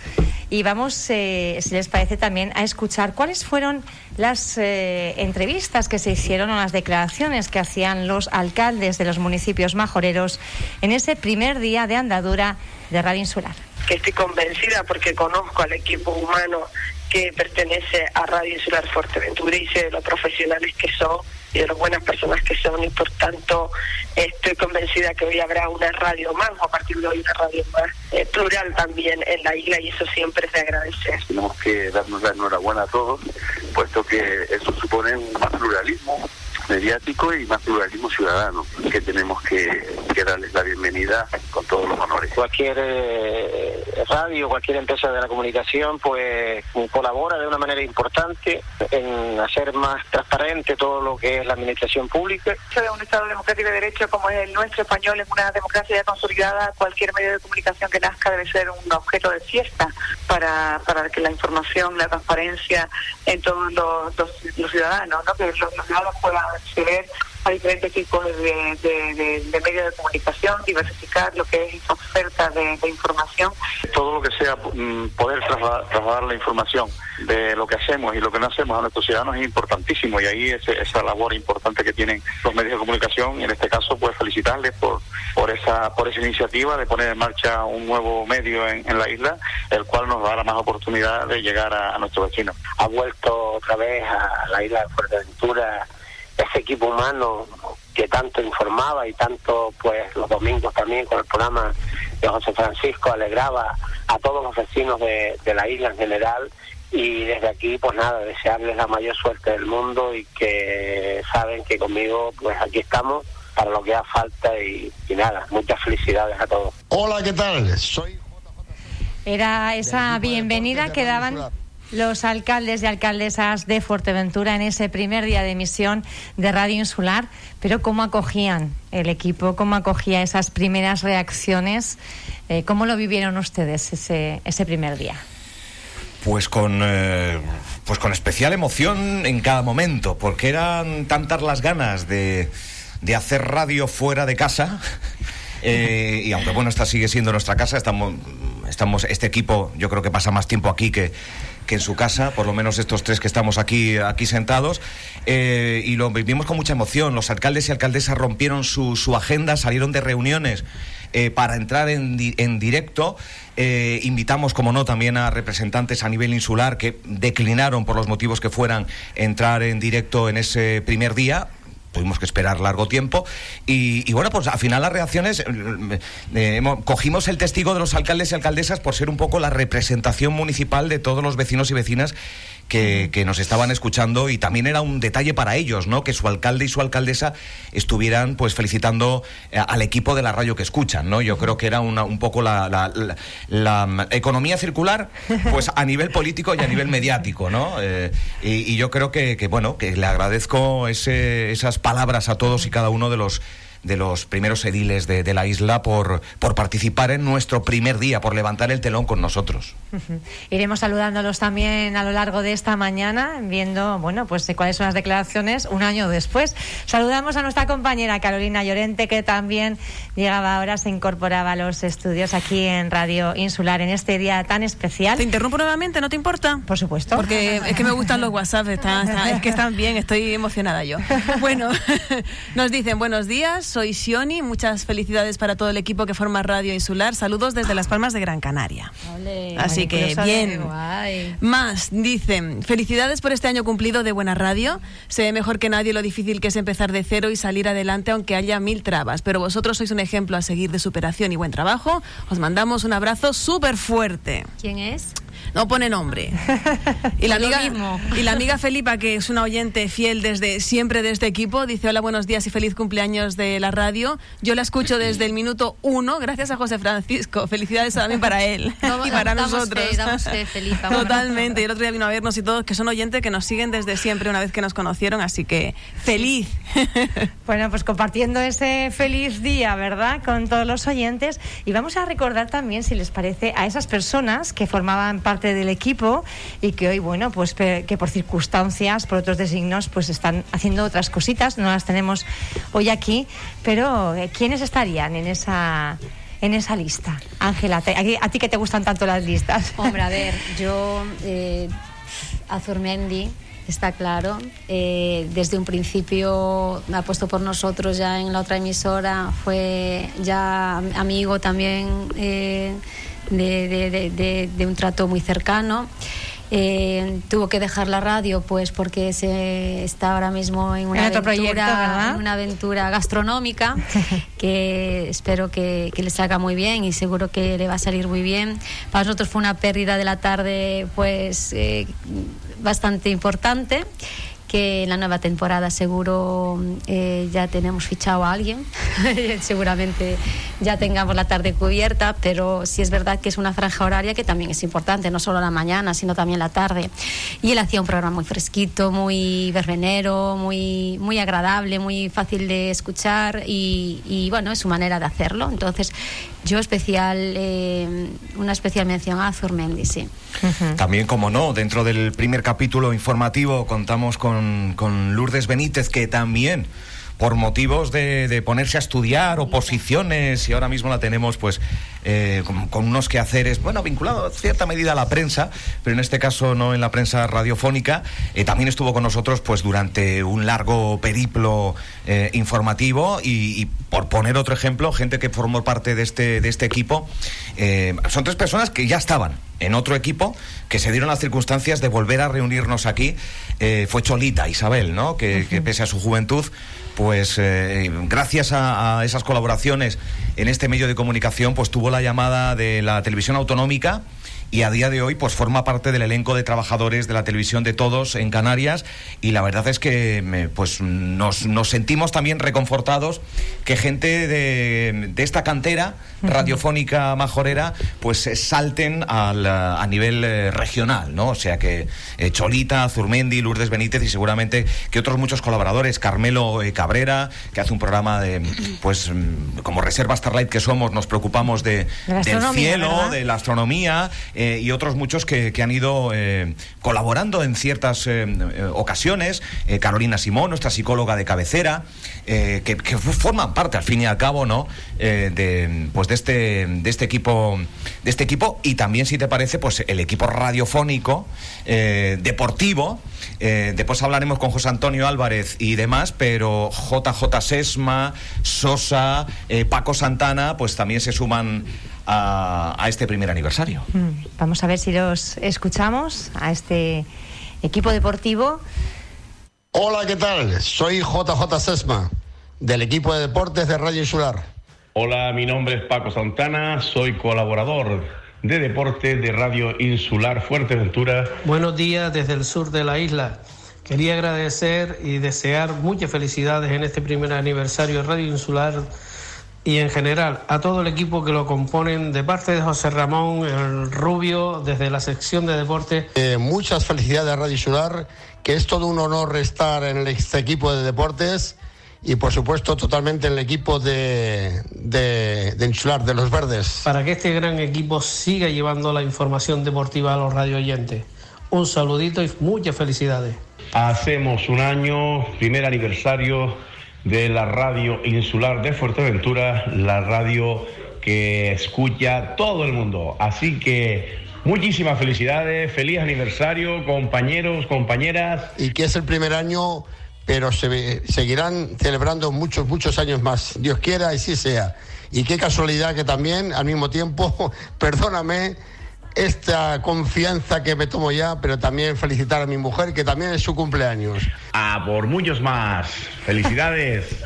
y vamos, eh, si les parece, también a escuchar cuáles fueron las eh, entrevistas que se hicieron o las declaraciones que hacían los alcaldes de los municipios majoreros en ese primer día de andadura de Radio Insular. que estoy convencida porque conozco al equipo humano que pertenece a Radio Insular Fuerteventura y sé de los profesionales que son y de las buenas personas que son y por tanto estoy convencida que hoy habrá una radio más o a partir de hoy una radio más eh, plural también en la isla y eso siempre se agradece. Tenemos que darnos la enhorabuena a todos, puesto que eso supone un más pluralismo mediático y más pluralismo ciudadano, que tenemos que, que darles la bienvenida con todos los honores. cualquier eh, radio, cualquier empresa de la comunicación, pues colabora de una manera importante en hacer más transparente todo lo que es la administración pública. de un Estado democrático de derecho como es el nuestro español, en una democracia ya consolidada, cualquier medio de comunicación que nazca debe ser un objeto de fiesta para, para que la información, la transparencia en todos los, los- los ciudadanos, ¿no? que los, los ciudadanos puedan acceder a diferentes tipos de, de, de- de medios de comunicación, diversificar lo que es esa oferta de, de información. Todo lo que sea mm, poder trasladar, trasladar la información de lo que hacemos y lo que no hacemos a nuestros ciudadanos es importantísimo y ahí ese- esa labor importante que tienen los medios de comunicación en este caso pues felicitarles por por esa por esa iniciativa de poner en marcha un nuevo medio en, en la isla el cual nos dará más oportunidad de llegar a, a nuestros vecinos. ha vuelto otra vez a la isla de Fuerteventura ese equipo humano que tanto informaba y tanto pues los domingos también con el programa de José Francisco alegraba a todos los vecinos de, de la isla en general y desde aquí pues nada desearles la mayor suerte del mundo y que saben que conmigo pues aquí estamos para lo que haga falta y, y nada muchas felicidades a todos Hola, ¿qué tal? Soy Era esa bienvenida que daban los alcaldes y alcaldesas de Fuerteventura en ese primer día de emisión de Radio Insular, pero cómo acogían el equipo, cómo acogía esas primeras reacciones, Eh, cómo lo vivieron ustedes ese, ese primer día. Pues con, eh, pues con especial emoción en cada momento, porque eran tantas las ganas de, de hacer radio fuera de casa. eh, y aunque bueno, esta sigue siendo nuestra casa, estamos, estamos, este equipo yo creo que pasa más tiempo aquí que, que en su casa, por lo menos estos tres que estamos aquí, aquí sentados, eh, y lo vivimos con mucha emoción. Los alcaldes y alcaldesas rompieron su, su agenda, salieron de reuniones eh, para entrar en, en directo. Eh, invitamos, como no, también a representantes a nivel insular que declinaron, por los motivos que fueran, entrar en directo en ese primer día tuvimos que esperar largo tiempo. Y, bueno pues al final las reacciones eh, eh, cogimos el testigo de los alcaldes y alcaldesas por ser un poco la representación municipal de todos los vecinos y vecinas que, nos estaban escuchando y también era un detalle para ellos, ¿no? Que su alcalde y su alcaldesa estuvieran pues felicitando eh, al equipo de la radio que escuchan, ¿no? Yo creo que era una, un poco la, economía circular, pues a nivel político y a nivel mediático, ¿no? Eh, y, y yo creo que, que, bueno, que le agradezco ese- esas palabras a todos y cada uno de los de los primeros ediles de, de la isla por, por participar en nuestro primer día, por levantar el telón con nosotros. Iremos saludándolos también a lo largo de esta mañana, viendo, bueno, pues eh, cuáles son las declaraciones un año después. Saludamos a nuestra compañera Carolina Llorente, que también llegaba ahora, se incorporaba a los estudios aquí en Radio Insular en este día tan especial. ¿Te interrumpo nuevamente? ¿No te importa? Por supuesto. Porque es que me gustan los WhatsApp, está- está- es que están bien, estoy emocionada yo. Bueno, nos dicen buenos días, soy Sioni, muchas felicidades para todo el equipo que forma Radio Insular, saludos desde Las Palmas de Gran Canaria. Así que bien. guay. Más, dicen, felicidades por este año cumplido de buena radio. Ve mejor que nadie lo difícil que es empezar de cero y salir adelante aunque haya mil trabas. Pero vosotros sois un ejemplo a seguir de superación y buen trabajo. Os mandamos un abrazo súper fuerte. ¿Quién es? No pone nombre. Y la, amiga, y la amiga Felipa, que es una oyente fiel desde siempre de este equipo, dice hola, buenos días y feliz cumpleaños de la radio. Yo la escucho desde el minuto uno, gracias a José Francisco. Felicidades también para él y para damos nosotros. fe, damos fe, Felipa. Totalmente. Y el otro día vino a vernos y todos, que son oyentes que nos siguen desde siempre una vez que nos conocieron, así que feliz. Bueno, pues compartiendo ese feliz día, ¿verdad? Con todos los oyentes. Y vamos a recordar también, si les parece, a esas personas que formaban parte del equipo y que hoy, bueno, pues que por circunstancias, por otros designos, pues están haciendo otras cositas. No las tenemos hoy aquí, pero eh, ¿quiénes estarían en esa en esa lista? Ángela, a ti que te gustan tanto las listas. Hombre, a ver, yo, eh, Azurmendi, está claro, eh, desde un principio ha puesto por nosotros ya en la otra emisora, fue ya amigo también eh, de, de- de- de- un trato muy cercano. Eh, tuvo que dejar la radio pues porque se está ahora mismo en una, En aventura, proyecto, en una aventura gastronómica que espero que, que le salga muy bien y seguro que le va a salir muy bien. Para nosotros fue una pérdida de la tarde pues eh, bastante importante que en la nueva temporada seguro eh, ya tenemos fichado a alguien, seguramente ya tengamos la tarde cubierta, pero sí es verdad que es una franja horaria que también es importante, no solo la mañana, sino también la tarde. Y él hacía un programa muy fresquito, muy verbenero, muy, muy agradable, muy fácil de escuchar y, y, bueno, es su manera de hacerlo. Entonces, yo especial, eh, una especial mención a Zurmendi, sí. También, como no, dentro del primer capítulo informativo contamos con, con Lourdes Benítez, que también por motivos de, de ponerse a estudiar oposiciones y ahora mismo la tenemos pues eh, con, con unos quehaceres, bueno, vinculado en cierta medida a la prensa, pero en este caso no en la prensa radiofónica. Eh, también estuvo con nosotros pues durante un largo periplo eh, informativo y, y, por poner otro ejemplo, gente que formó parte de este, de este equipo, eh, son tres personas que ya estaban en otro equipo, que se dieron las circunstancias de volver a reunirnos aquí. Eh, fue Cholita, Isabel, ¿no? Que, que pese a su juventud, pues eh, gracias a, a, esas colaboraciones en este medio de comunicación, pues tuvo la llamada de la televisión autonómica y a día de hoy pues forma parte del elenco de trabajadores de la televisión de todos en Canarias y la verdad es que me, pues nos, nos, sentimos también reconfortados que gente de, de esta cantera radiofónica majorera pues salten al, a nivel eh, regional, ¿no? O sea que eh, Cholita, Zurmendi, Lourdes Benítez y seguramente que otros muchos colaboradores, Carmelo eh, Cabrera, que hace un programa de pues como Reserva Starlight que somos, nos preocupamos de, del cielo, ¿verdad? de la astronomía eh, y otros muchos que, que han ido eh, colaborando en ciertas eh, ocasiones. Carolina Simón, nuestra psicóloga de cabecera, que, que forman parte al fin y al cabo, ¿no? De, pues de este, de este equipo, de este equipo y también, si te parece, pues el equipo radiofónico, deportivo. Después hablaremos con José Antonio Álvarez y demás, pero JJ Sesma, Sosa, Paco Santana, pues también se suman a, a este primer aniversario. Mm, Vamos a ver si los escuchamos a este equipo deportivo. Hola, ¿qué tal? Soy JJ Sesma, del equipo de deportes de Radio Insular. Hola, mi nombre es Paco Santana, soy colaborador de deportes de Radio Insular Fuerteventura. Buenos días desde el sur de la isla. Quería agradecer y desear muchas felicidades en este primer aniversario de Radio Insular y en general a todo el equipo que lo componen de parte de José Ramón el Rubio desde la sección de deportes. Eh, muchas felicidades a Radio Insular, que es todo un honor estar en este equipo de deportes y por supuesto totalmente en el equipo de, de, de Insular, de los Verdes. Para que este gran equipo siga llevando la información deportiva a los radio oyentes. Un saludito y muchas felicidades. Hacemos un año, primer aniversario de la radio insular de Fuerteventura, la radio que escucha todo el mundo. Así que muchísimas felicidades, feliz aniversario, compañeros, compañeras. Y que es el primer año, pero se seguirán celebrando muchos, muchos años más. Dios quiera y sí sea. Y qué casualidad que también, al mismo tiempo, perdóname, esta confianza que me tomo ya, pero también felicitar a mi mujer, que también es su cumpleaños. A por muchos más. Felicidades.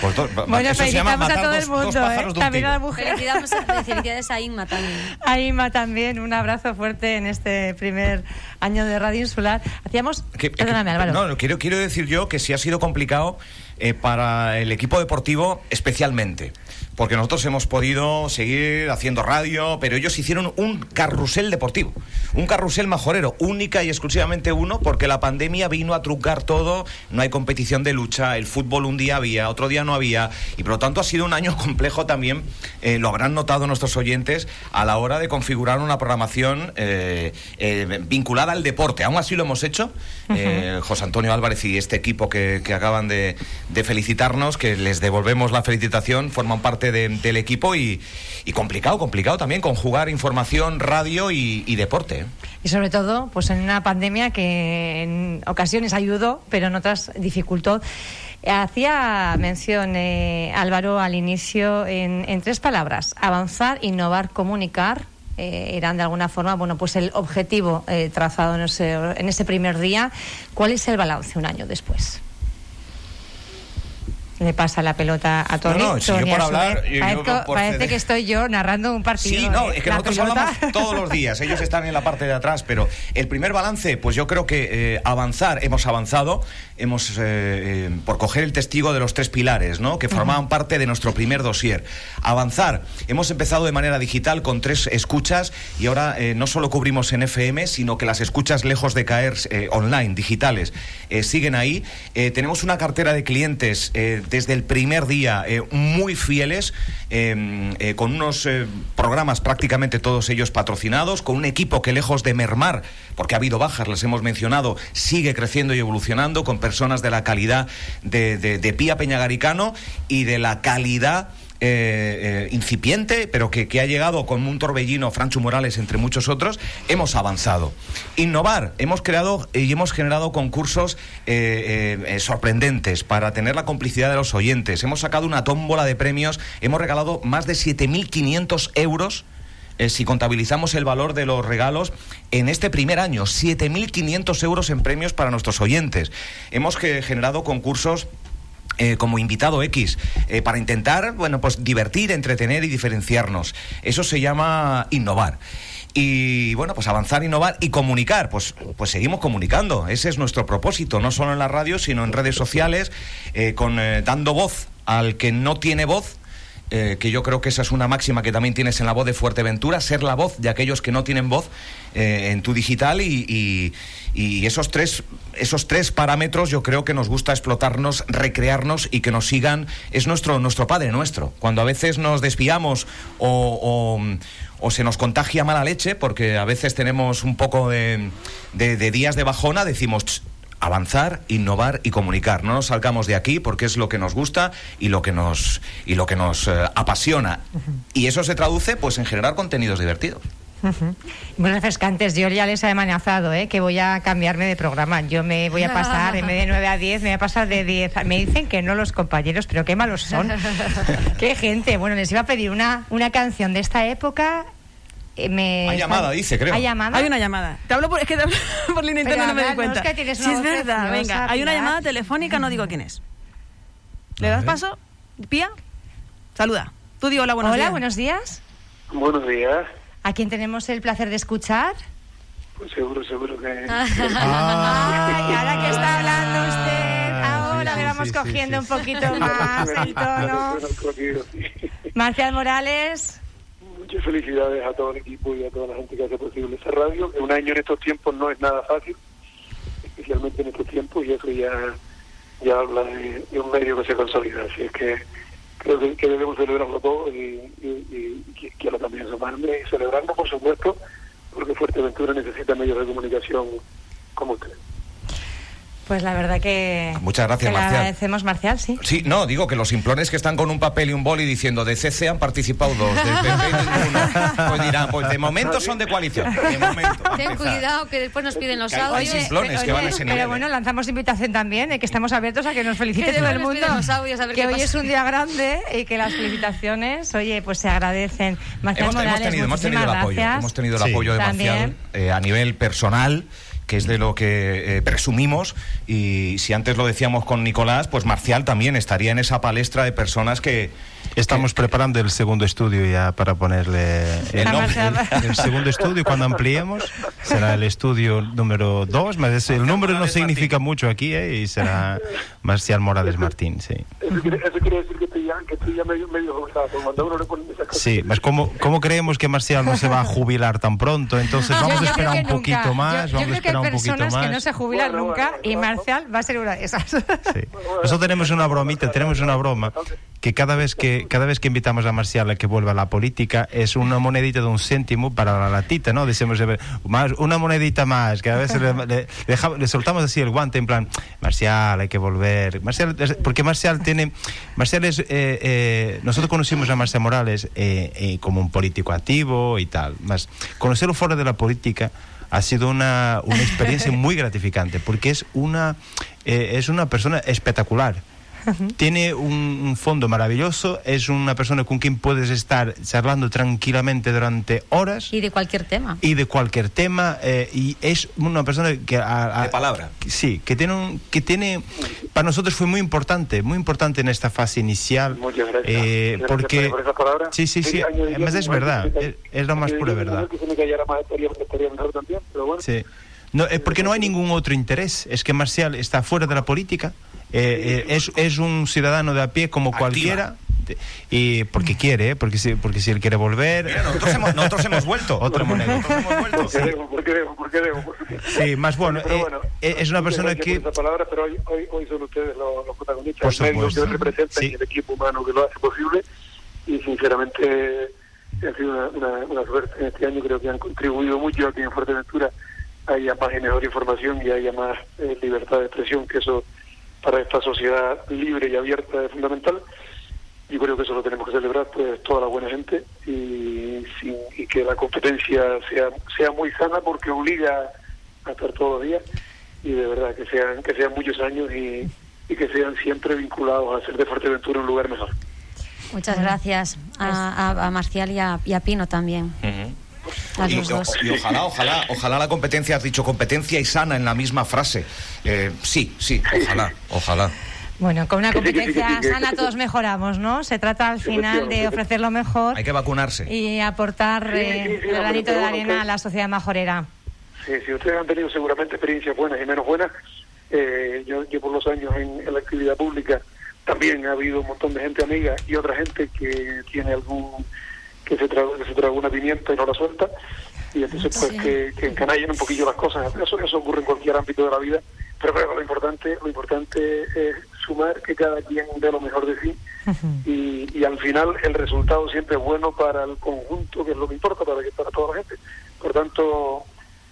Pues do- Bueno, felicitamos a todo dos- el mundo, ¿eh? también a la mujer. Felicidades, felicidades a Inma también. A Inma también, un abrazo fuerte en este primer año de Radio Insular. Hacíamos... Que- que- Perdóname, Álvaro. No, no, quiero, quiero decir yo que sí ha sido complicado eh, para el equipo deportivo especialmente. Porque nosotros hemos podido seguir haciendo radio, pero ellos hicieron un carrusel deportivo, un carrusel majorero, única y exclusivamente uno, porque la pandemia vino a truncar todo, no hay competición de lucha, el fútbol un día había, otro día no había, y por lo tanto ha sido un año complejo también, eh, lo habrán notado nuestros oyentes, a la hora de configurar una programación eh, eh, vinculada al deporte. Aún así lo hemos hecho, José Antonio Álvarez y este equipo que, que acaban de, de felicitarnos, que les devolvemos la felicitación, forman parte de- del equipo y, y complicado, complicado también conjugar información, radio y, y deporte. ¿eh? Y sobre todo, pues en una pandemia que en ocasiones ayudó, pero en otras dificultó. Hacía mención eh, Álvaro al inicio en, en tres palabras: avanzar, innovar, comunicar. Eh, eran de alguna forma, bueno, pues el objetivo eh, trazado en ese, en ese primer día. ¿Cuál es el balance un año después? Le pasa la pelota a Tony. No, no, si yo Tony, por a su hablar, yo- yo por parece ceder. que estoy yo narrando un partido. Sí, no, ¿eh? es que nosotros pelota- hablamos todos los días, ellos están en la parte de atrás, pero el primer balance, pues yo creo que eh, avanzar, hemos avanzado, hemos, eh, eh, por coger el testigo de los tres pilares, ¿no? Que formaban parte de nuestro primer dossier. Avanzar, hemos empezado de manera digital con tres escuchas y ahora eh, no solo cubrimos en FM, sino que las escuchas lejos de caer eh, online, digitales, siguen ahí. Tenemos una cartera de clientes desde el primer día eh, muy fieles, eh, eh, con unos programas prácticamente todos ellos patrocinados, con un equipo que lejos de mermar, porque ha habido bajas, las hemos mencionado, sigue creciendo y evolucionando, con personas de la calidad de, de Pía Peñagaricano y de la calidad eh, eh, incipiente, pero que, ha llegado con un torbellino, Francho Morales, entre muchos otros, hemos avanzado. Innovar, hemos creado y hemos generado concursos eh, sorprendentes para tener la complicidad de los oyentes. Hemos sacado una tómbola de premios, hemos regalado más de 7.500 euros. si contabilizamos el valor de los regalos en este primer año, 7.500 euros en premios para nuestros oyentes. Hemos generado concursos eh, como invitado X, eh, para intentar, bueno, pues divertir, entretener y diferenciarnos. Eso se llama innovar. Y bueno, pues avanzar, innovar y comunicar. Pues, pues seguimos comunicando. Ese es nuestro propósito, no solo en la radio, sino en redes sociales, eh, con, dando voz al que no tiene voz. Eh, que yo creo que esa es una máxima que también tienes en la voz de Fuerteventura, ser la voz de aquellos que no tienen voz eh, en tu digital y, esos tres esos tres parámetros yo creo que nos gusta explotarnos, recrearnos y que nos sigan es nuestro nuestro padre nuestro. Cuando a veces nos desviamos o, o- o se nos contagia mala leche porque a veces tenemos un poco de, de- de días de bajona, decimos "Ch, avanzar, innovar y comunicar. No nos salgamos de aquí porque es lo que nos gusta y lo que nos y lo que nos eh, apasiona. Y eso se traduce pues en generar contenidos divertidos. Ujú. Muy refrescantes. Yo ya les he amenazado ¿eh? que voy a cambiarme de programa. Yo me voy a pasar, en vez de 9 a 10, me voy a pasar de 10. a- Me dicen que no los compañeros, pero qué malos son. qué gente. Bueno, les iba a pedir una, una canción de esta época. Eh, Me Hay están- llamada, dice, creo. ¿Hay llamada? Hay una llamada. Te hablo por, es que te hablo por línea interna no me no, cuenta. es que sí, es verdad. Venga, hay una llamada telefónica, no digo quién es. ¿Le das paso? Pía, saluda. Tú di hola, buenos Hola, días. buenos días. Buenos días. ¿A quién tenemos el placer de escuchar? Pues seguro, seguro que... Ay, ahora que está hablando usted, ahora le vamos cogiendo un poquito más el tono. Marcial Morales. Muchas felicidades a todo el equipo y a toda la gente que hace posible esa radio, un año en estos tiempos no es nada fácil, especialmente en estos tiempos, y eso ya, ya habla de, un medio que se consolida. Así es que creo que, debemos celebrarlo todo y, y- y- y qui- quiero también sumarme y celebrarlo, por supuesto, porque Fuerteventura necesita medios de comunicación como ustedes. Pues la verdad que. Muchas gracias, que le Marcial. agradecemos, Marcial, sí. Sí, no, digo que los simplones que están con un papel y un boli diciendo de CC han participado dos, de PP ninguno. Pues dirán, pues de momento son de coalición. De momento. Ten cuidado que después nos piden los Que hay audios. simplones que van a ese nivel, Pero ¿eh? bueno, lanzamos invitación también, de que estamos abiertos a que nos felicite todo el mundo. piden los audios, a ver que qué hoy pasa. es un día grande y que las felicitaciones, oye, pues se agradecen. Marcial Hemos, hemos Morales, tenido, hemos tenido el apoyo, gracias. hemos tenido el Sí. apoyo de. Marcial eh, a nivel personal que es de lo que eh, presumimos y si antes lo decíamos con Nicolás, pues Marcial también estaría en esa palestra de personas que Estamos preparando el segundo estudio ya para ponerle el, nombre. el- el segundo estudio. Cuando ampliemos será el estudio número 2. El número no significa mucho aquí ¿eh? y será Marcial Morales Martín. Sí, Eso quiere, eso quiere decir que estoy ya, que estoy ya medio, medio cuando a uno le ponen esas cosas... sí. Mas ¿cómo, ¿Cómo creemos que Marcial no se va a jubilar tan pronto? Entonces vamos yo a esperar un que poquito nunca. más. Yo, yo vamos a creo que esperar hay un poquito personas más. que no se jubilan nunca y Marcial va a ser una de esas. Nosotros tenemos una bromita, tenemos una broma que cada vez que cada vez que invitamos a Marcial a que vuelva a la política es una monedita de un céntimo para la latita, ¿no? Decimos eh, más una monedita más, que a veces le, le- deja- le soltamos así el guante en plan Marcial, hay que volver. Marcial, porque Marcial tiene Marcial es eh, eh, nosotros conocimos a Marcial Morales eh, eh, como un político activo y tal, más conocerlo fuera de la política ha sido una, una experiencia muy gratificante porque es una eh, es una persona espectacular tiene un, un fondo maravilloso, es una persona con quien puedes estar charlando tranquilamente durante horas Y de cualquier tema. y de cualquier tema eh, y es una persona que a- a- De palabra. sí que tiene un, que tiene para nosotros fue muy importante muy importante en esta fase inicial Muchas gracias. eh, Gracias porque por esas palabras. sí sí sí además es verdad es, es la más pura verdad Que se me callara más estaría, estaría mejor también, pero bueno. Sí. No, eh, porque no hay ningún otro interés. Es que Marcial está fuera de la política. Eh, eh, es, es un ciudadano de a pie como cualquiera. Y porque quiere, ¿eh? porque si, porque si él quiere volver. Mira, nosotros, hemos, nosotros hemos vuelto. Otra moneda. ¿Por qué debo? ¿Por qué debo? ¿Por qué debo? Sí, más bueno. Pero eh, bueno, eh, es una persona que. por esa palabra, pero hoy, hoy, hoy son ustedes los, los protagonistas, Por el medio supuesto. que representan y el equipo humano que lo hace posible. Y sinceramente ha sido una, una, una suerte en este año. Creo que han contribuido mucho a que en Fuerteventura haya más y mejor información y haya más eh, libertad de expresión, que eso para esta sociedad libre y abierta es fundamental. Yo creo que eso lo tenemos que celebrar pues toda la buena gente y, sin- y que la competencia sea sea muy sana porque obliga a estar todos los días y de verdad que sean que sean muchos años y, y que sean siempre vinculados a hacer de Fuerteventura un lugar mejor. Muchas gracias a, a- a Marcial y a, y a Pino también. Y, dos. y ojalá, ojalá, ojalá la competencia, has dicho competencia y sana en la misma frase. Eh, sí, sí, ojalá, ojalá. Bueno, con una competencia sana todos mejoramos, ¿no? Se trata al final de ofrecer lo mejor Hay que vacunarse. y aportar eh, sí, sí, el granito de arena a la sociedad majorera. Sí, si ustedes han tenido seguramente experiencias buenas y menos buenas, eh, yo, yo por los años en, en la actividad pública también ha habido un montón de gente amiga y otra gente que tiene algún que se traga, que se traga una pimienta y no la suelta y entonces pues Sí. que, que encanallen un poquillo las cosas eso eso ocurre en cualquier ámbito de la vida pero lo importante lo importante es sumar que cada quien dé lo mejor de sí y, y al final el resultado siempre es bueno para el conjunto, que es lo que importa para, que, para toda la gente. Por tanto,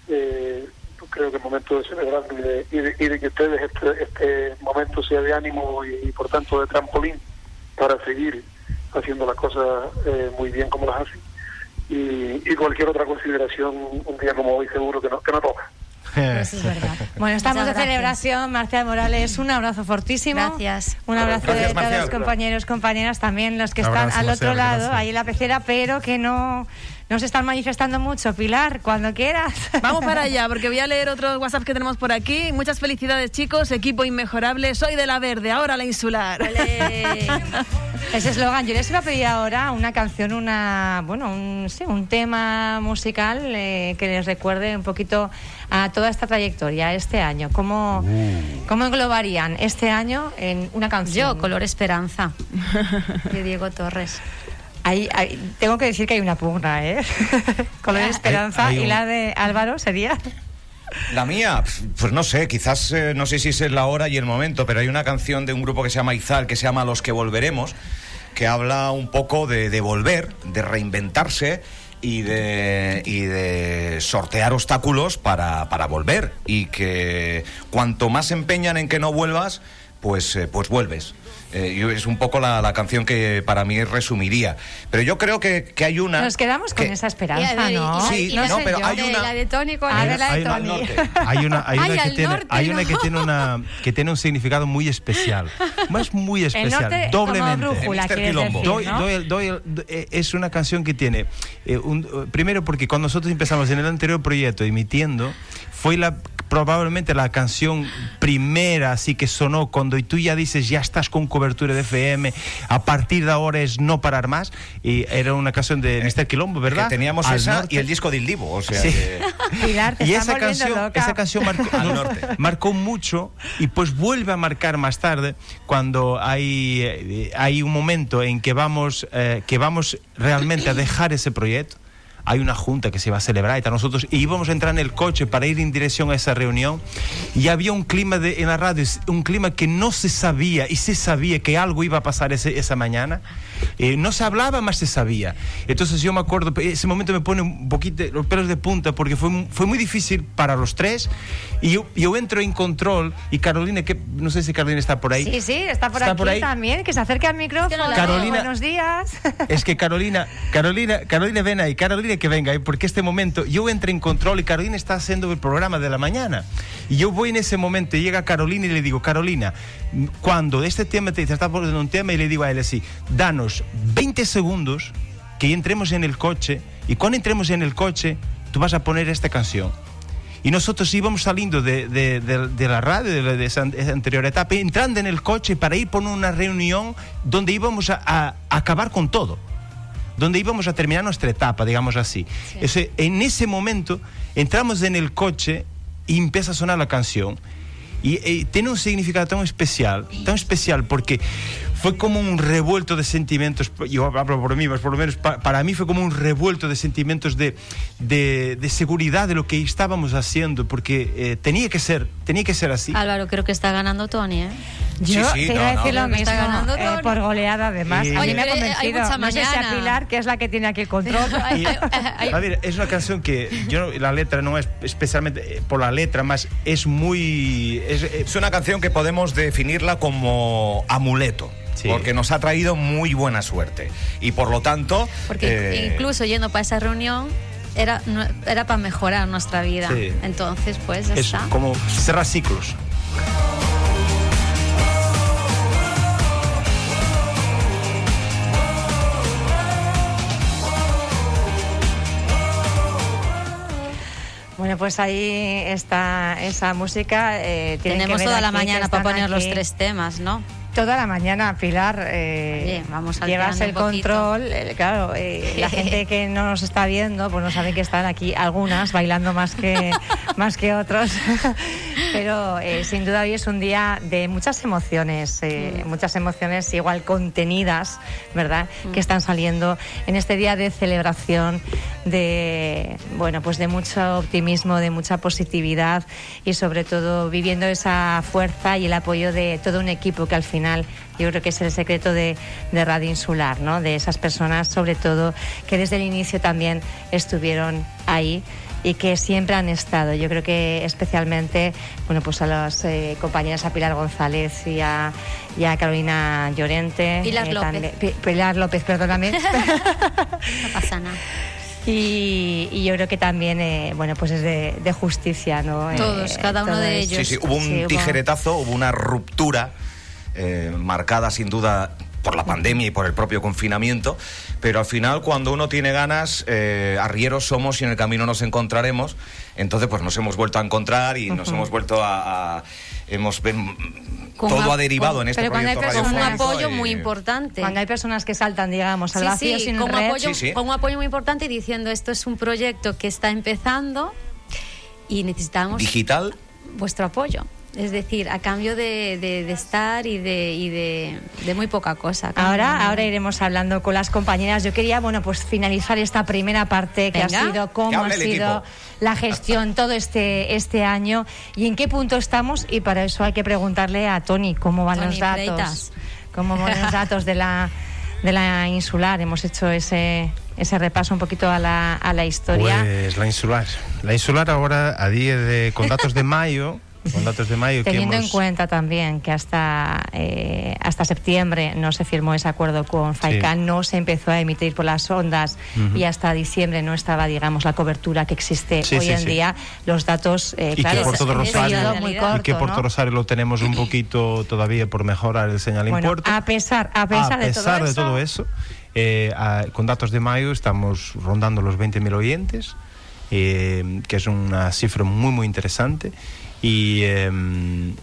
eh, creo que es momento de celebrar y de, y de, y de que ustedes este, este momento sea de ánimo y, por tanto de trampolín para seguir haciendo las cosas eh, muy bien como las hacen. Y, y cualquier otra consideración un día como hoy seguro que no, que no toca. Bueno, estamos de celebración. Marcial Morales, un abrazo fortísimo. Gracias. Un abrazo Gracias, de todos Marcial. los compañeros, compañeras, también los que están Abrazo, al otro Marcial, lado, gracias. ahí en la pecera, pero que no, no se están manifestando mucho. Pilar, cuando quieras. Vamos para allá, porque voy a leer otros WhatsApp que tenemos por aquí. Muchas felicidades, chicos. Equipo inmejorable. Soy de la verde, ahora la insular. Ese eslogan, yo les iba a pedir ahora una canción, una, bueno, un, sí, un tema musical eh, que les recuerde un poquito a toda esta trayectoria, este año. ¿Cómo, cómo englobarían este año en una canción? Yo, Color Esperanza, de Diego Torres. Ahí, ahí- tengo que decir que hay una pugna, ¿eh? Color Hay- Esperanza hay y un- la de Álvaro sería. La mía, pues no sé, quizás eh, no sé si es la hora y el momento, pero hay una canción de un grupo que se llama Izal, que se llama Los que volveremos, que habla un poco de, de volver, de reinventarse y de, y de sortear obstáculos para, para volver. Y que cuanto más se empeñan en que no vuelvas, pues, eh, pues vuelves. Eh, es un poco la, la canción que para mí resumiría. Pero yo creo que, que hay una... Nos quedamos con que- esa esperanza, ¿no? Sí, no, sé pero yo. hay de una... la de Tony con el- ver, la de Hay una- Tony. Hay una, hay Ay, una que tiene, norte, hay una no. que tiene una que tiene un significado muy especial, más muy especial, norte como doblemente. brújula, quieres Quilombo. decir, Doy- ¿no? doy el- doy el- do- eh, es una canción que tiene, eh, un- eh, primero porque cuando nosotros empezamos en el anterior proyecto emitiendo, fue la probablemente la canción primera así que sonó cuando tú ya dices ya estás con cobertura de FM, a partir de ahora es no parar más, y era una canción de Mr. Quilombo, ¿verdad? Que teníamos Al esa norte. y el disco de Ildivo, o sea Sí. que- Pilar, y esa canción, loca. esa canción marcó, Al no, norte. marcó mucho y pues vuelve a marcar más tarde cuando hay, eh, hay un momento en que vamos, eh, que vamos realmente a dejar ese proyecto. Hay una junta que se va a celebrar y tal. Nosotros íbamos a entrar en el coche para ir en dirección a esa reunión y había un clima de, en la radio, un clima que no se sabía y se sabía que algo iba a pasar ese- esa mañana. Eh, no se hablaba, más se sabía. Entonces yo me acuerdo, ese momento me pone un poquito los pelos de punta porque fue, fue muy difícil para los tres y yo, yo entro en control y Carolina, que no sé si Carolina está por ahí. Sí, sí, está por Está aquí por ahí. también, que se acerque al micrófono. Carolina- Buenos días. Es que Carolina, Carolina, Carolina ven ahí, Carolina que venga ahí, porque este momento yo entro en control y Carolina está haciendo el programa de la mañana. Y yo voy en ese momento y llega Carolina y le digo, Carolina, cuando este tema te, te está poniendo un tema y le digo a él así, danos 20 segundos que entremos en el coche y cuando entremos en el coche tú vas a poner esta canción. Y nosotros íbamos saliendo de, de- de- de la radio, de, la- de esa, an- esa anterior etapa, entrando en el coche para ir por una reunión donde íbamos a, a acabar con todo, donde íbamos a terminar nuestra etapa, digamos así. Ese- en ese momento entramos en el coche y empieza a sonar la canción. Y, eh, tiene un significado tan especial, tan especial porque fue como un revuelto de sentimientos, yo hablo por mí, mas por lo menos pa, para mí fue como un revuelto de sentimientos de, de, de seguridad de lo que estábamos haciendo, porque eh, tenía que ser, tenía que ser así. Álvaro, creo que está ganando Tony, ¿eh? Yo Sí, sí, te iba no, a decir no. lo mismo, Está ganando eh, Tony. por goleada además. Mí Oye, me ha hay convencido. mucha No sé si a. Pilar, que es la que tiene aquí el control. Y, a ver, es una canción que yo la letra no es especialmente eh, por la letra, más es muy es, eh, Es una canción que podemos definirla como amuleto. Sí. Porque nos ha traído muy buena suerte. Y por lo tanto. Porque eh, incluso yendo para esa reunión era, no- era para mejorar nuestra vida. Sí. Entonces, pues ya es está. como cerrar ciclos. Bueno, pues ahí está esa música. eh, que Tenemos ver toda la mañana para poner los tres temas, ¿no? Toda la mañana, Pilar. eh, Oye, vamos llevas el control. eh, claro, eh, la gente que no nos está viendo, pues no sabe que están aquí algunas bailando más que, más que otros. Pero eh, sin duda hoy es un día de muchas emociones, eh, Mm. muchas emociones igual contenidas, ¿verdad? Que están saliendo en este día de celebración, de bueno, pues de mucho optimismo, de mucha positividad y sobre todo viviendo esa fuerza y el apoyo de todo un equipo que al final yo creo que es el secreto de, de Radio Insular, ¿no? De esas personas, sobre todo, que desde el inicio también estuvieron ahí y que siempre han estado. Yo creo que especialmente, bueno, pues a las eh, compañeras, a Pilar González y a, y a Carolina Llorente. Pilar eh, López. también- Pilar López, perdóname. No pasa nada. y, y yo creo que también, eh, bueno, pues es de, de justicia, ¿no? Eh, Todos, cada uno de ellos. Sí, sí, hubo un Sí, hubo- tijeretazo, hubo una ruptura eh, marcada sin duda por la pandemia y por el propio confinamiento, pero al final cuando uno tiene ganas, eh, arrieros somos y en el camino nos encontraremos, entonces pues nos hemos vuelto a encontrar y nos hemos vuelto a... a- hemos Con todo ha derivado con- en este pero cuando hay un personas- radiofónico apoyo y- muy importante. Cuando hay personas que saltan, digamos, al Sí, vacío sí, sin con, un red. apoyo, Sí, sí. con un apoyo muy importante y diciendo esto es un proyecto que está empezando y necesitamos digital vuestro apoyo. Es decir, a cambio de, de- de estar y de, y de, de muy poca cosa. Ahora, ahora iremos hablando con las compañeras. Yo quería, bueno, pues finalizar esta primera parte que Venga. ha sido cómo ha sido equipo. la gestión todo este este año y en qué punto estamos y para eso hay que preguntarle a Tony cómo van Tony los datos, Freitas. cómo van los datos de la de la insular. Hemos hecho ese ese repaso un poquito a la, a la historia. Pues la insular. La insular ahora, a día de, con datos de mayo, con datos de mayo que Teniendo hemos... en cuenta también que hasta eh, hasta septiembre no se firmó ese acuerdo con FAICAN, no se empezó a emitir por las ondas Ujú. y hasta diciembre no estaba, digamos, la cobertura que existe Sí, hoy sí, en sí. día. Los datos, eh, y claro, que por todo Rosario muy corto, y que por ¿no? Rosario lo tenemos un poquito todavía por mejorar el señal Bueno, impuesto. a pesar, a pesar, de todo pesar de eso, todo eso, eh, a- con datos de mayo estamos rondando los 20.000 oyentes, eh, que es una cifra muy muy interesante. Y, eh,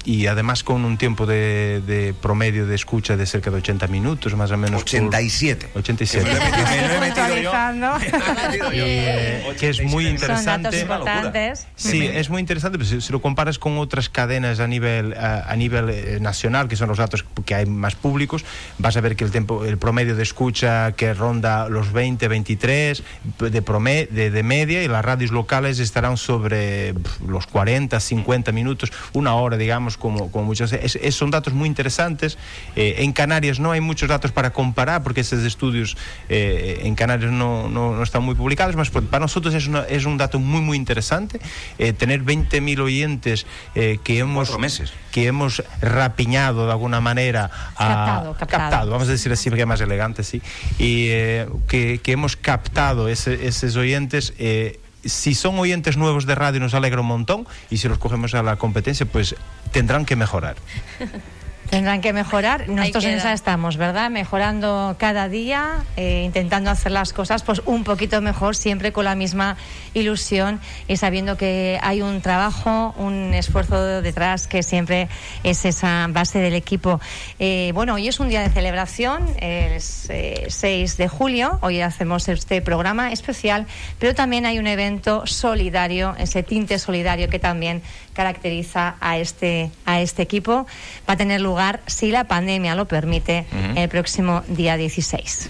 y además con un tiempo de, de promedio de escucha de cerca de 80 minutos, más o menos. por- 87. 87. Me lo he metido- me lo he metido yo. Actualizando. Y, eh, que es muy Son datos interesante. importantes. Sí, es muy interesante, pero si, si lo comparas con otras cadenas a nivel a, a nivel eh, nacional, que son los datos que hay más públicos, vas a ver que el tiempo el promedio de escucha que ronda los 20, 23 de prome- de, de media y las radios locales estarán sobre los 40, 50 minutos, una hora, digamos, como, como muchas. es- es- son datos muy interesantes. Eh, en Canarias no hay muchos datos para comparar porque esos estudios eh, en Canarias no, no, no están muy publicados, mas para nosotros es, una- es un dato muy, muy interesante. Eh, tener 20.000 oyentes eh, que hemos Cuatro meses. que hemos rapiñado de alguna manera a- Captado, captado. vamos a decir así porque es más elegante sí y eh, que, que hemos captado ese- esos oyentes eh, si son oyentes nuevos de radio nos alegra un montón y si los cogemos a la competencia pues tendrán que mejorar Tendrán que mejorar. Nosotros en esa estamos, ¿verdad? Mejorando cada día, eh, intentando hacer las cosas pues un poquito mejor, siempre con la misma ilusión y sabiendo que hay un trabajo, un esfuerzo detrás que siempre es esa base del equipo. Eh, bueno, hoy es un día de celebración, es eh, 6 de julio, hoy hacemos este programa especial, pero también hay un evento solidario, ese tinte solidario que también caracteriza a este, a este equipo va a tener lugar, si la pandemia lo permite, el próximo día 16.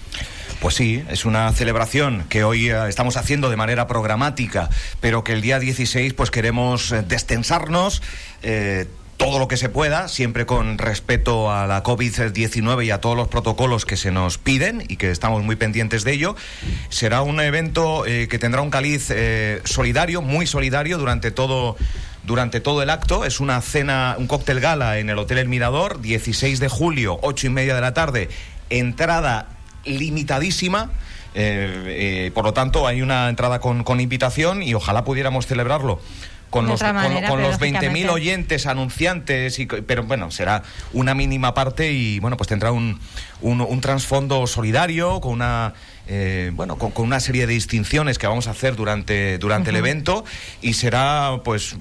Pues sí, es una celebración que hoy eh, estamos haciendo de manera programática, pero que el día 16 pues queremos eh, destensarnos. eh, todo lo que se pueda, siempre con respeto a la COVID-19 y a todos los protocolos que se nos piden y que estamos muy pendientes de ello. Será un evento eh, que tendrá un caliz eh, solidario, muy solidario durante todo durante todo el acto. Es una cena, un cóctel gala en el Hotel El Mirador, 16 de julio, 8 y media de la tarde. Entrada limitadísima. eh, eh, por lo tanto, hay una entrada con, con invitación y ojalá pudiéramos celebrarlo con De los, con- con los 20.000 lógicamente- oyentes, anunciantes, y, pero bueno, será una mínima parte y bueno, pues tendrá un, un, un trasfondo solidario con una... eh, bueno, con, con una serie de distinciones que vamos a hacer durante, durante el evento y será pues,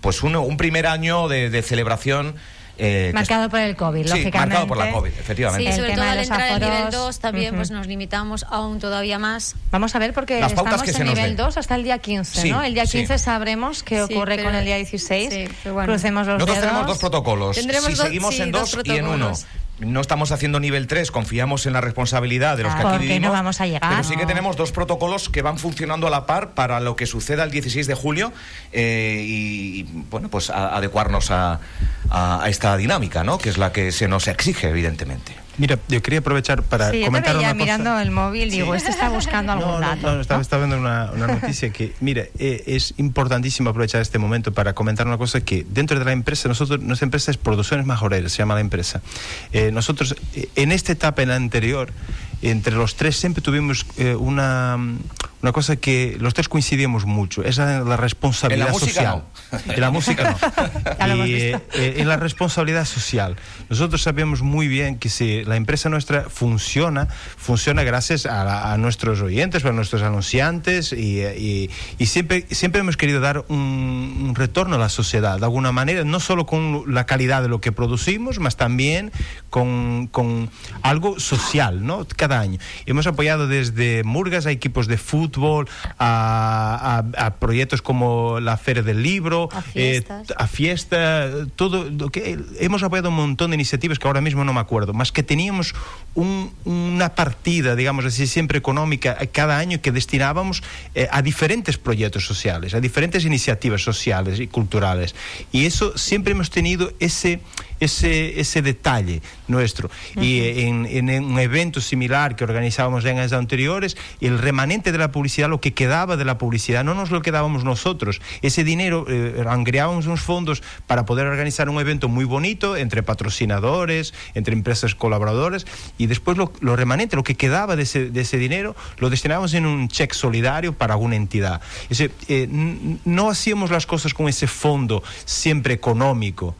pues un, un primer año de, de celebración eh, Marcado por el COVID, Sí, lógicamente. marcado por la COVID, efectivamente. Sí, sobre El todo tema de al los entrar en nivel aforos, 2 también pues ujú. nos limitamos aún todavía más. Vamos a ver porque Las estamos que en nivel den. 2 hasta el día 15, Sí, ¿no? El día sí. 15 sabremos qué Sí, ocurre pero- con el día 16. sí, pero bueno. Crucemos los Nosotros dedos. tenemos dos protocolos. Tendremos si dos- seguimos sí, en dos dos, y en uno. No estamos haciendo nivel 3, confiamos en la responsabilidad de los que aquí porque no vivimos. vamos a llegar. Pero sí que tenemos dos protocolos que van funcionando a la par para lo que suceda el 16 de julio eh, y, y, bueno, pues a- adecuarnos a, a- a esta dinámica, ¿no? Que es la que se nos exige, evidentemente. Mira, yo quería aprovechar para Sí, yo te comentar veía una cosa. mirando el móvil, digo, este está buscando algún No, no, dato. no, estaba, estaba viendo una, una noticia que, mira, eh, es importantísimo aprovechar este momento para comentar una cosa que dentro de la empresa, nosotros, nuestra empresa es Producciones Majoreras, se llama la empresa. Eh, nosotros, eh, en esta etapa, en la anterior, entre los tres siempre tuvimos eh, una, una cosa que los tres coincidíamos mucho, es la, responsabilidad En la música social. no. En la música no. Y, eh, eh, en la responsabilidad social. Nosotros sabemos muy bien que si la empresa nuestra funciona, funciona gracias a, la- a nuestros oyentes, a nuestros anunciantes y, y- y siempre, siempre hemos querido dar un, un retorno a la sociedad, de alguna manera, no solo con la calidad de lo que producimos, más también con, con algo social, ¿no? Cada año. Hemos apoyado desde Murgas a equipos de fútbol, a, a- a proyectos como la Feria del Libro, A eh, fiestas. a fiesta, todo lo que hemos apoyado un montón de iniciativas que ahora mismo no me acuerdo, más que teníamos un- una partida, digamos así, siempre económica eh, cada año que destinábamos eh, a diferentes proyectos sociales, a diferentes iniciativas sociales y culturales. Y eso siempre hemos tenido ese ese, ese detalle nuestro. Y eh, en, en un evento similar que organizábamos en años anteriores, el remanente de la publicidad, lo que quedaba de la publicidad, no nos lo quedábamos nosotros. Ese dinero, eh, angreábamos unos fondos para poder organizar un evento muy bonito entre patrocinadores, entre empresas colaboradores, y después lo, lo remanente, lo que quedaba de ese, de ese dinero, lo destinábamos en un cheque solidario para alguna entidad. Ese, eh, no hacíamos las cosas con ese fondo siempre económico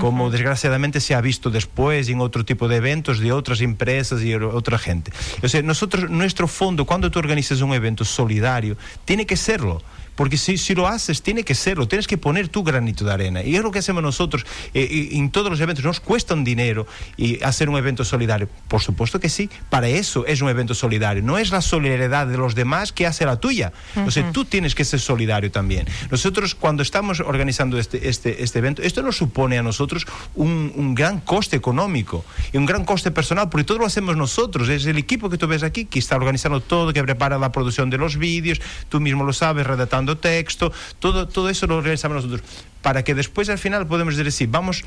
como desgraciadamente se ha visto después en otro tipo de eventos de otras empresas y otra gente. O sea, nosotros, nuestro fondo, cuando tú organizas un evento solidario, tiene que serlo. Porque si, si lo haces, tiene que serlo, tienes que poner tu granito de arena. Y es lo que hacemos nosotros eh, en todos los eventos. Nos cuesta un dinero y hacer un evento solidario. Por supuesto que sí, para eso es un evento solidario. No es la solidaridad de los demás que hace la tuya. O sea, tú tienes que ser solidario también. Nosotros, cuando estamos organizando este, este, este evento, esto nos supone a nosotros un, un gran coste económico y un gran coste personal, porque todo lo hacemos nosotros. Es el equipo que tú ves aquí que está organizando todo, que prepara la producción de los vídeos, tú mismo lo sabes, redactando texto, todo, todo eso lo realizamos nosotros. Para que después al final podemos decir, sí, vamos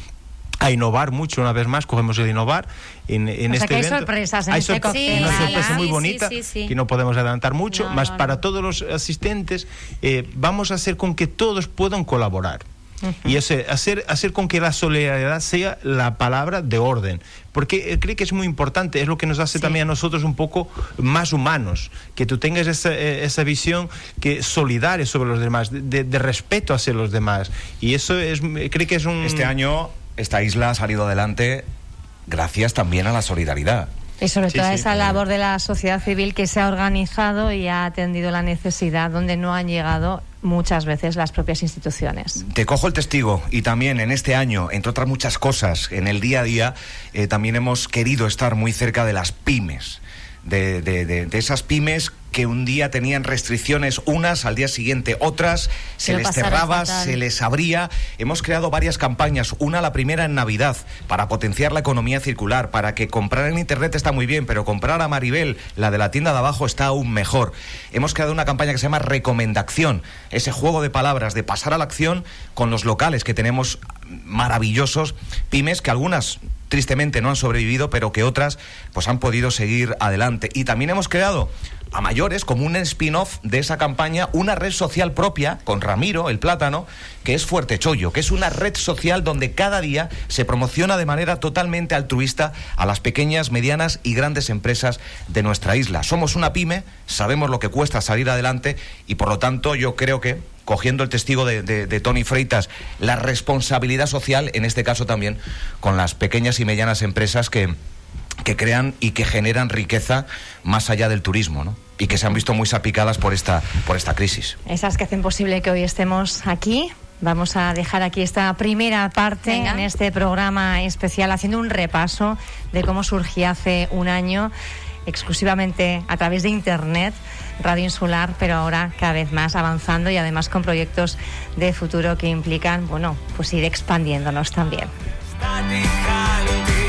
a innovar mucho una vez más, cogemos el innovar en, en O sea este que hay evento. sorpresas en Hay este sorpre- cóctel una sorpresa muy Sí, sí, bonita sí, sí. que no podemos adelantar mucho, No, más no, para no. todos los asistentes eh, vamos a hacer con que todos puedan colaborar. Y ese, hacer, hacer con que la solidaridad sea la palabra de orden. Porque eh, creo que es muy importante, es lo que nos hace también a nosotros un poco más humanos, que tú tengas esa, eh, esa visión que solidaria sobre los demás, de, de respeto hacia los demás. Y eso es, creo que es un... Este año esta isla ha salido adelante gracias también a la solidaridad. Y sobre Sí, todo sí. esa labor de la sociedad civil que se ha organizado y ha atendido la necesidad donde no han llegado muchas veces las propias instituciones. Te cojo el testigo y también en este año, entre otras muchas cosas, en el día a día, eh, también hemos querido estar muy cerca de las pymes, de, de- de- de esas pymes que un día tenían restricciones unas, al día siguiente otras, se les cerraba, se les abría. Hemos creado varias campañas. Una, la primera en Navidad, para potenciar la economía circular, para que comprar en Internet está muy bien, pero comprar a Maribel, la de la tienda de abajo, está aún mejor. Hemos creado una campaña que se llama Recomendación, ese juego de palabras, de pasar a la acción con los locales que tenemos maravillosos, pymes que algunas tristemente no han sobrevivido, pero que otras pues han podido seguir adelante. Y también hemos creado a mayores, como un spin-off de esa campaña, una red social propia con Ramiro, el plátano, que es Fuerte Chollo, que es una red social donde cada día se promociona de manera totalmente altruista a las pequeñas, medianas y grandes empresas de nuestra isla. Somos una pyme, sabemos lo que cuesta salir adelante y por lo tanto yo creo que cogiendo el testigo de, de- Tony Freitas, la responsabilidad social, en este caso también, con las pequeñas y medianas empresas que, que crean y que generan riqueza más allá del turismo, ¿no? Y que se han visto muy salpicadas por esta, por esta crisis. Esas que hacen posible que hoy estemos aquí. Vamos a dejar aquí esta primera parte Venga. en este programa especial haciendo un repaso de cómo surgía hace un año exclusivamente a través de Internet, Radio Insular, pero ahora cada vez más avanzando y además con proyectos de futuro que implican, bueno, pues ir expandiéndonos también. Static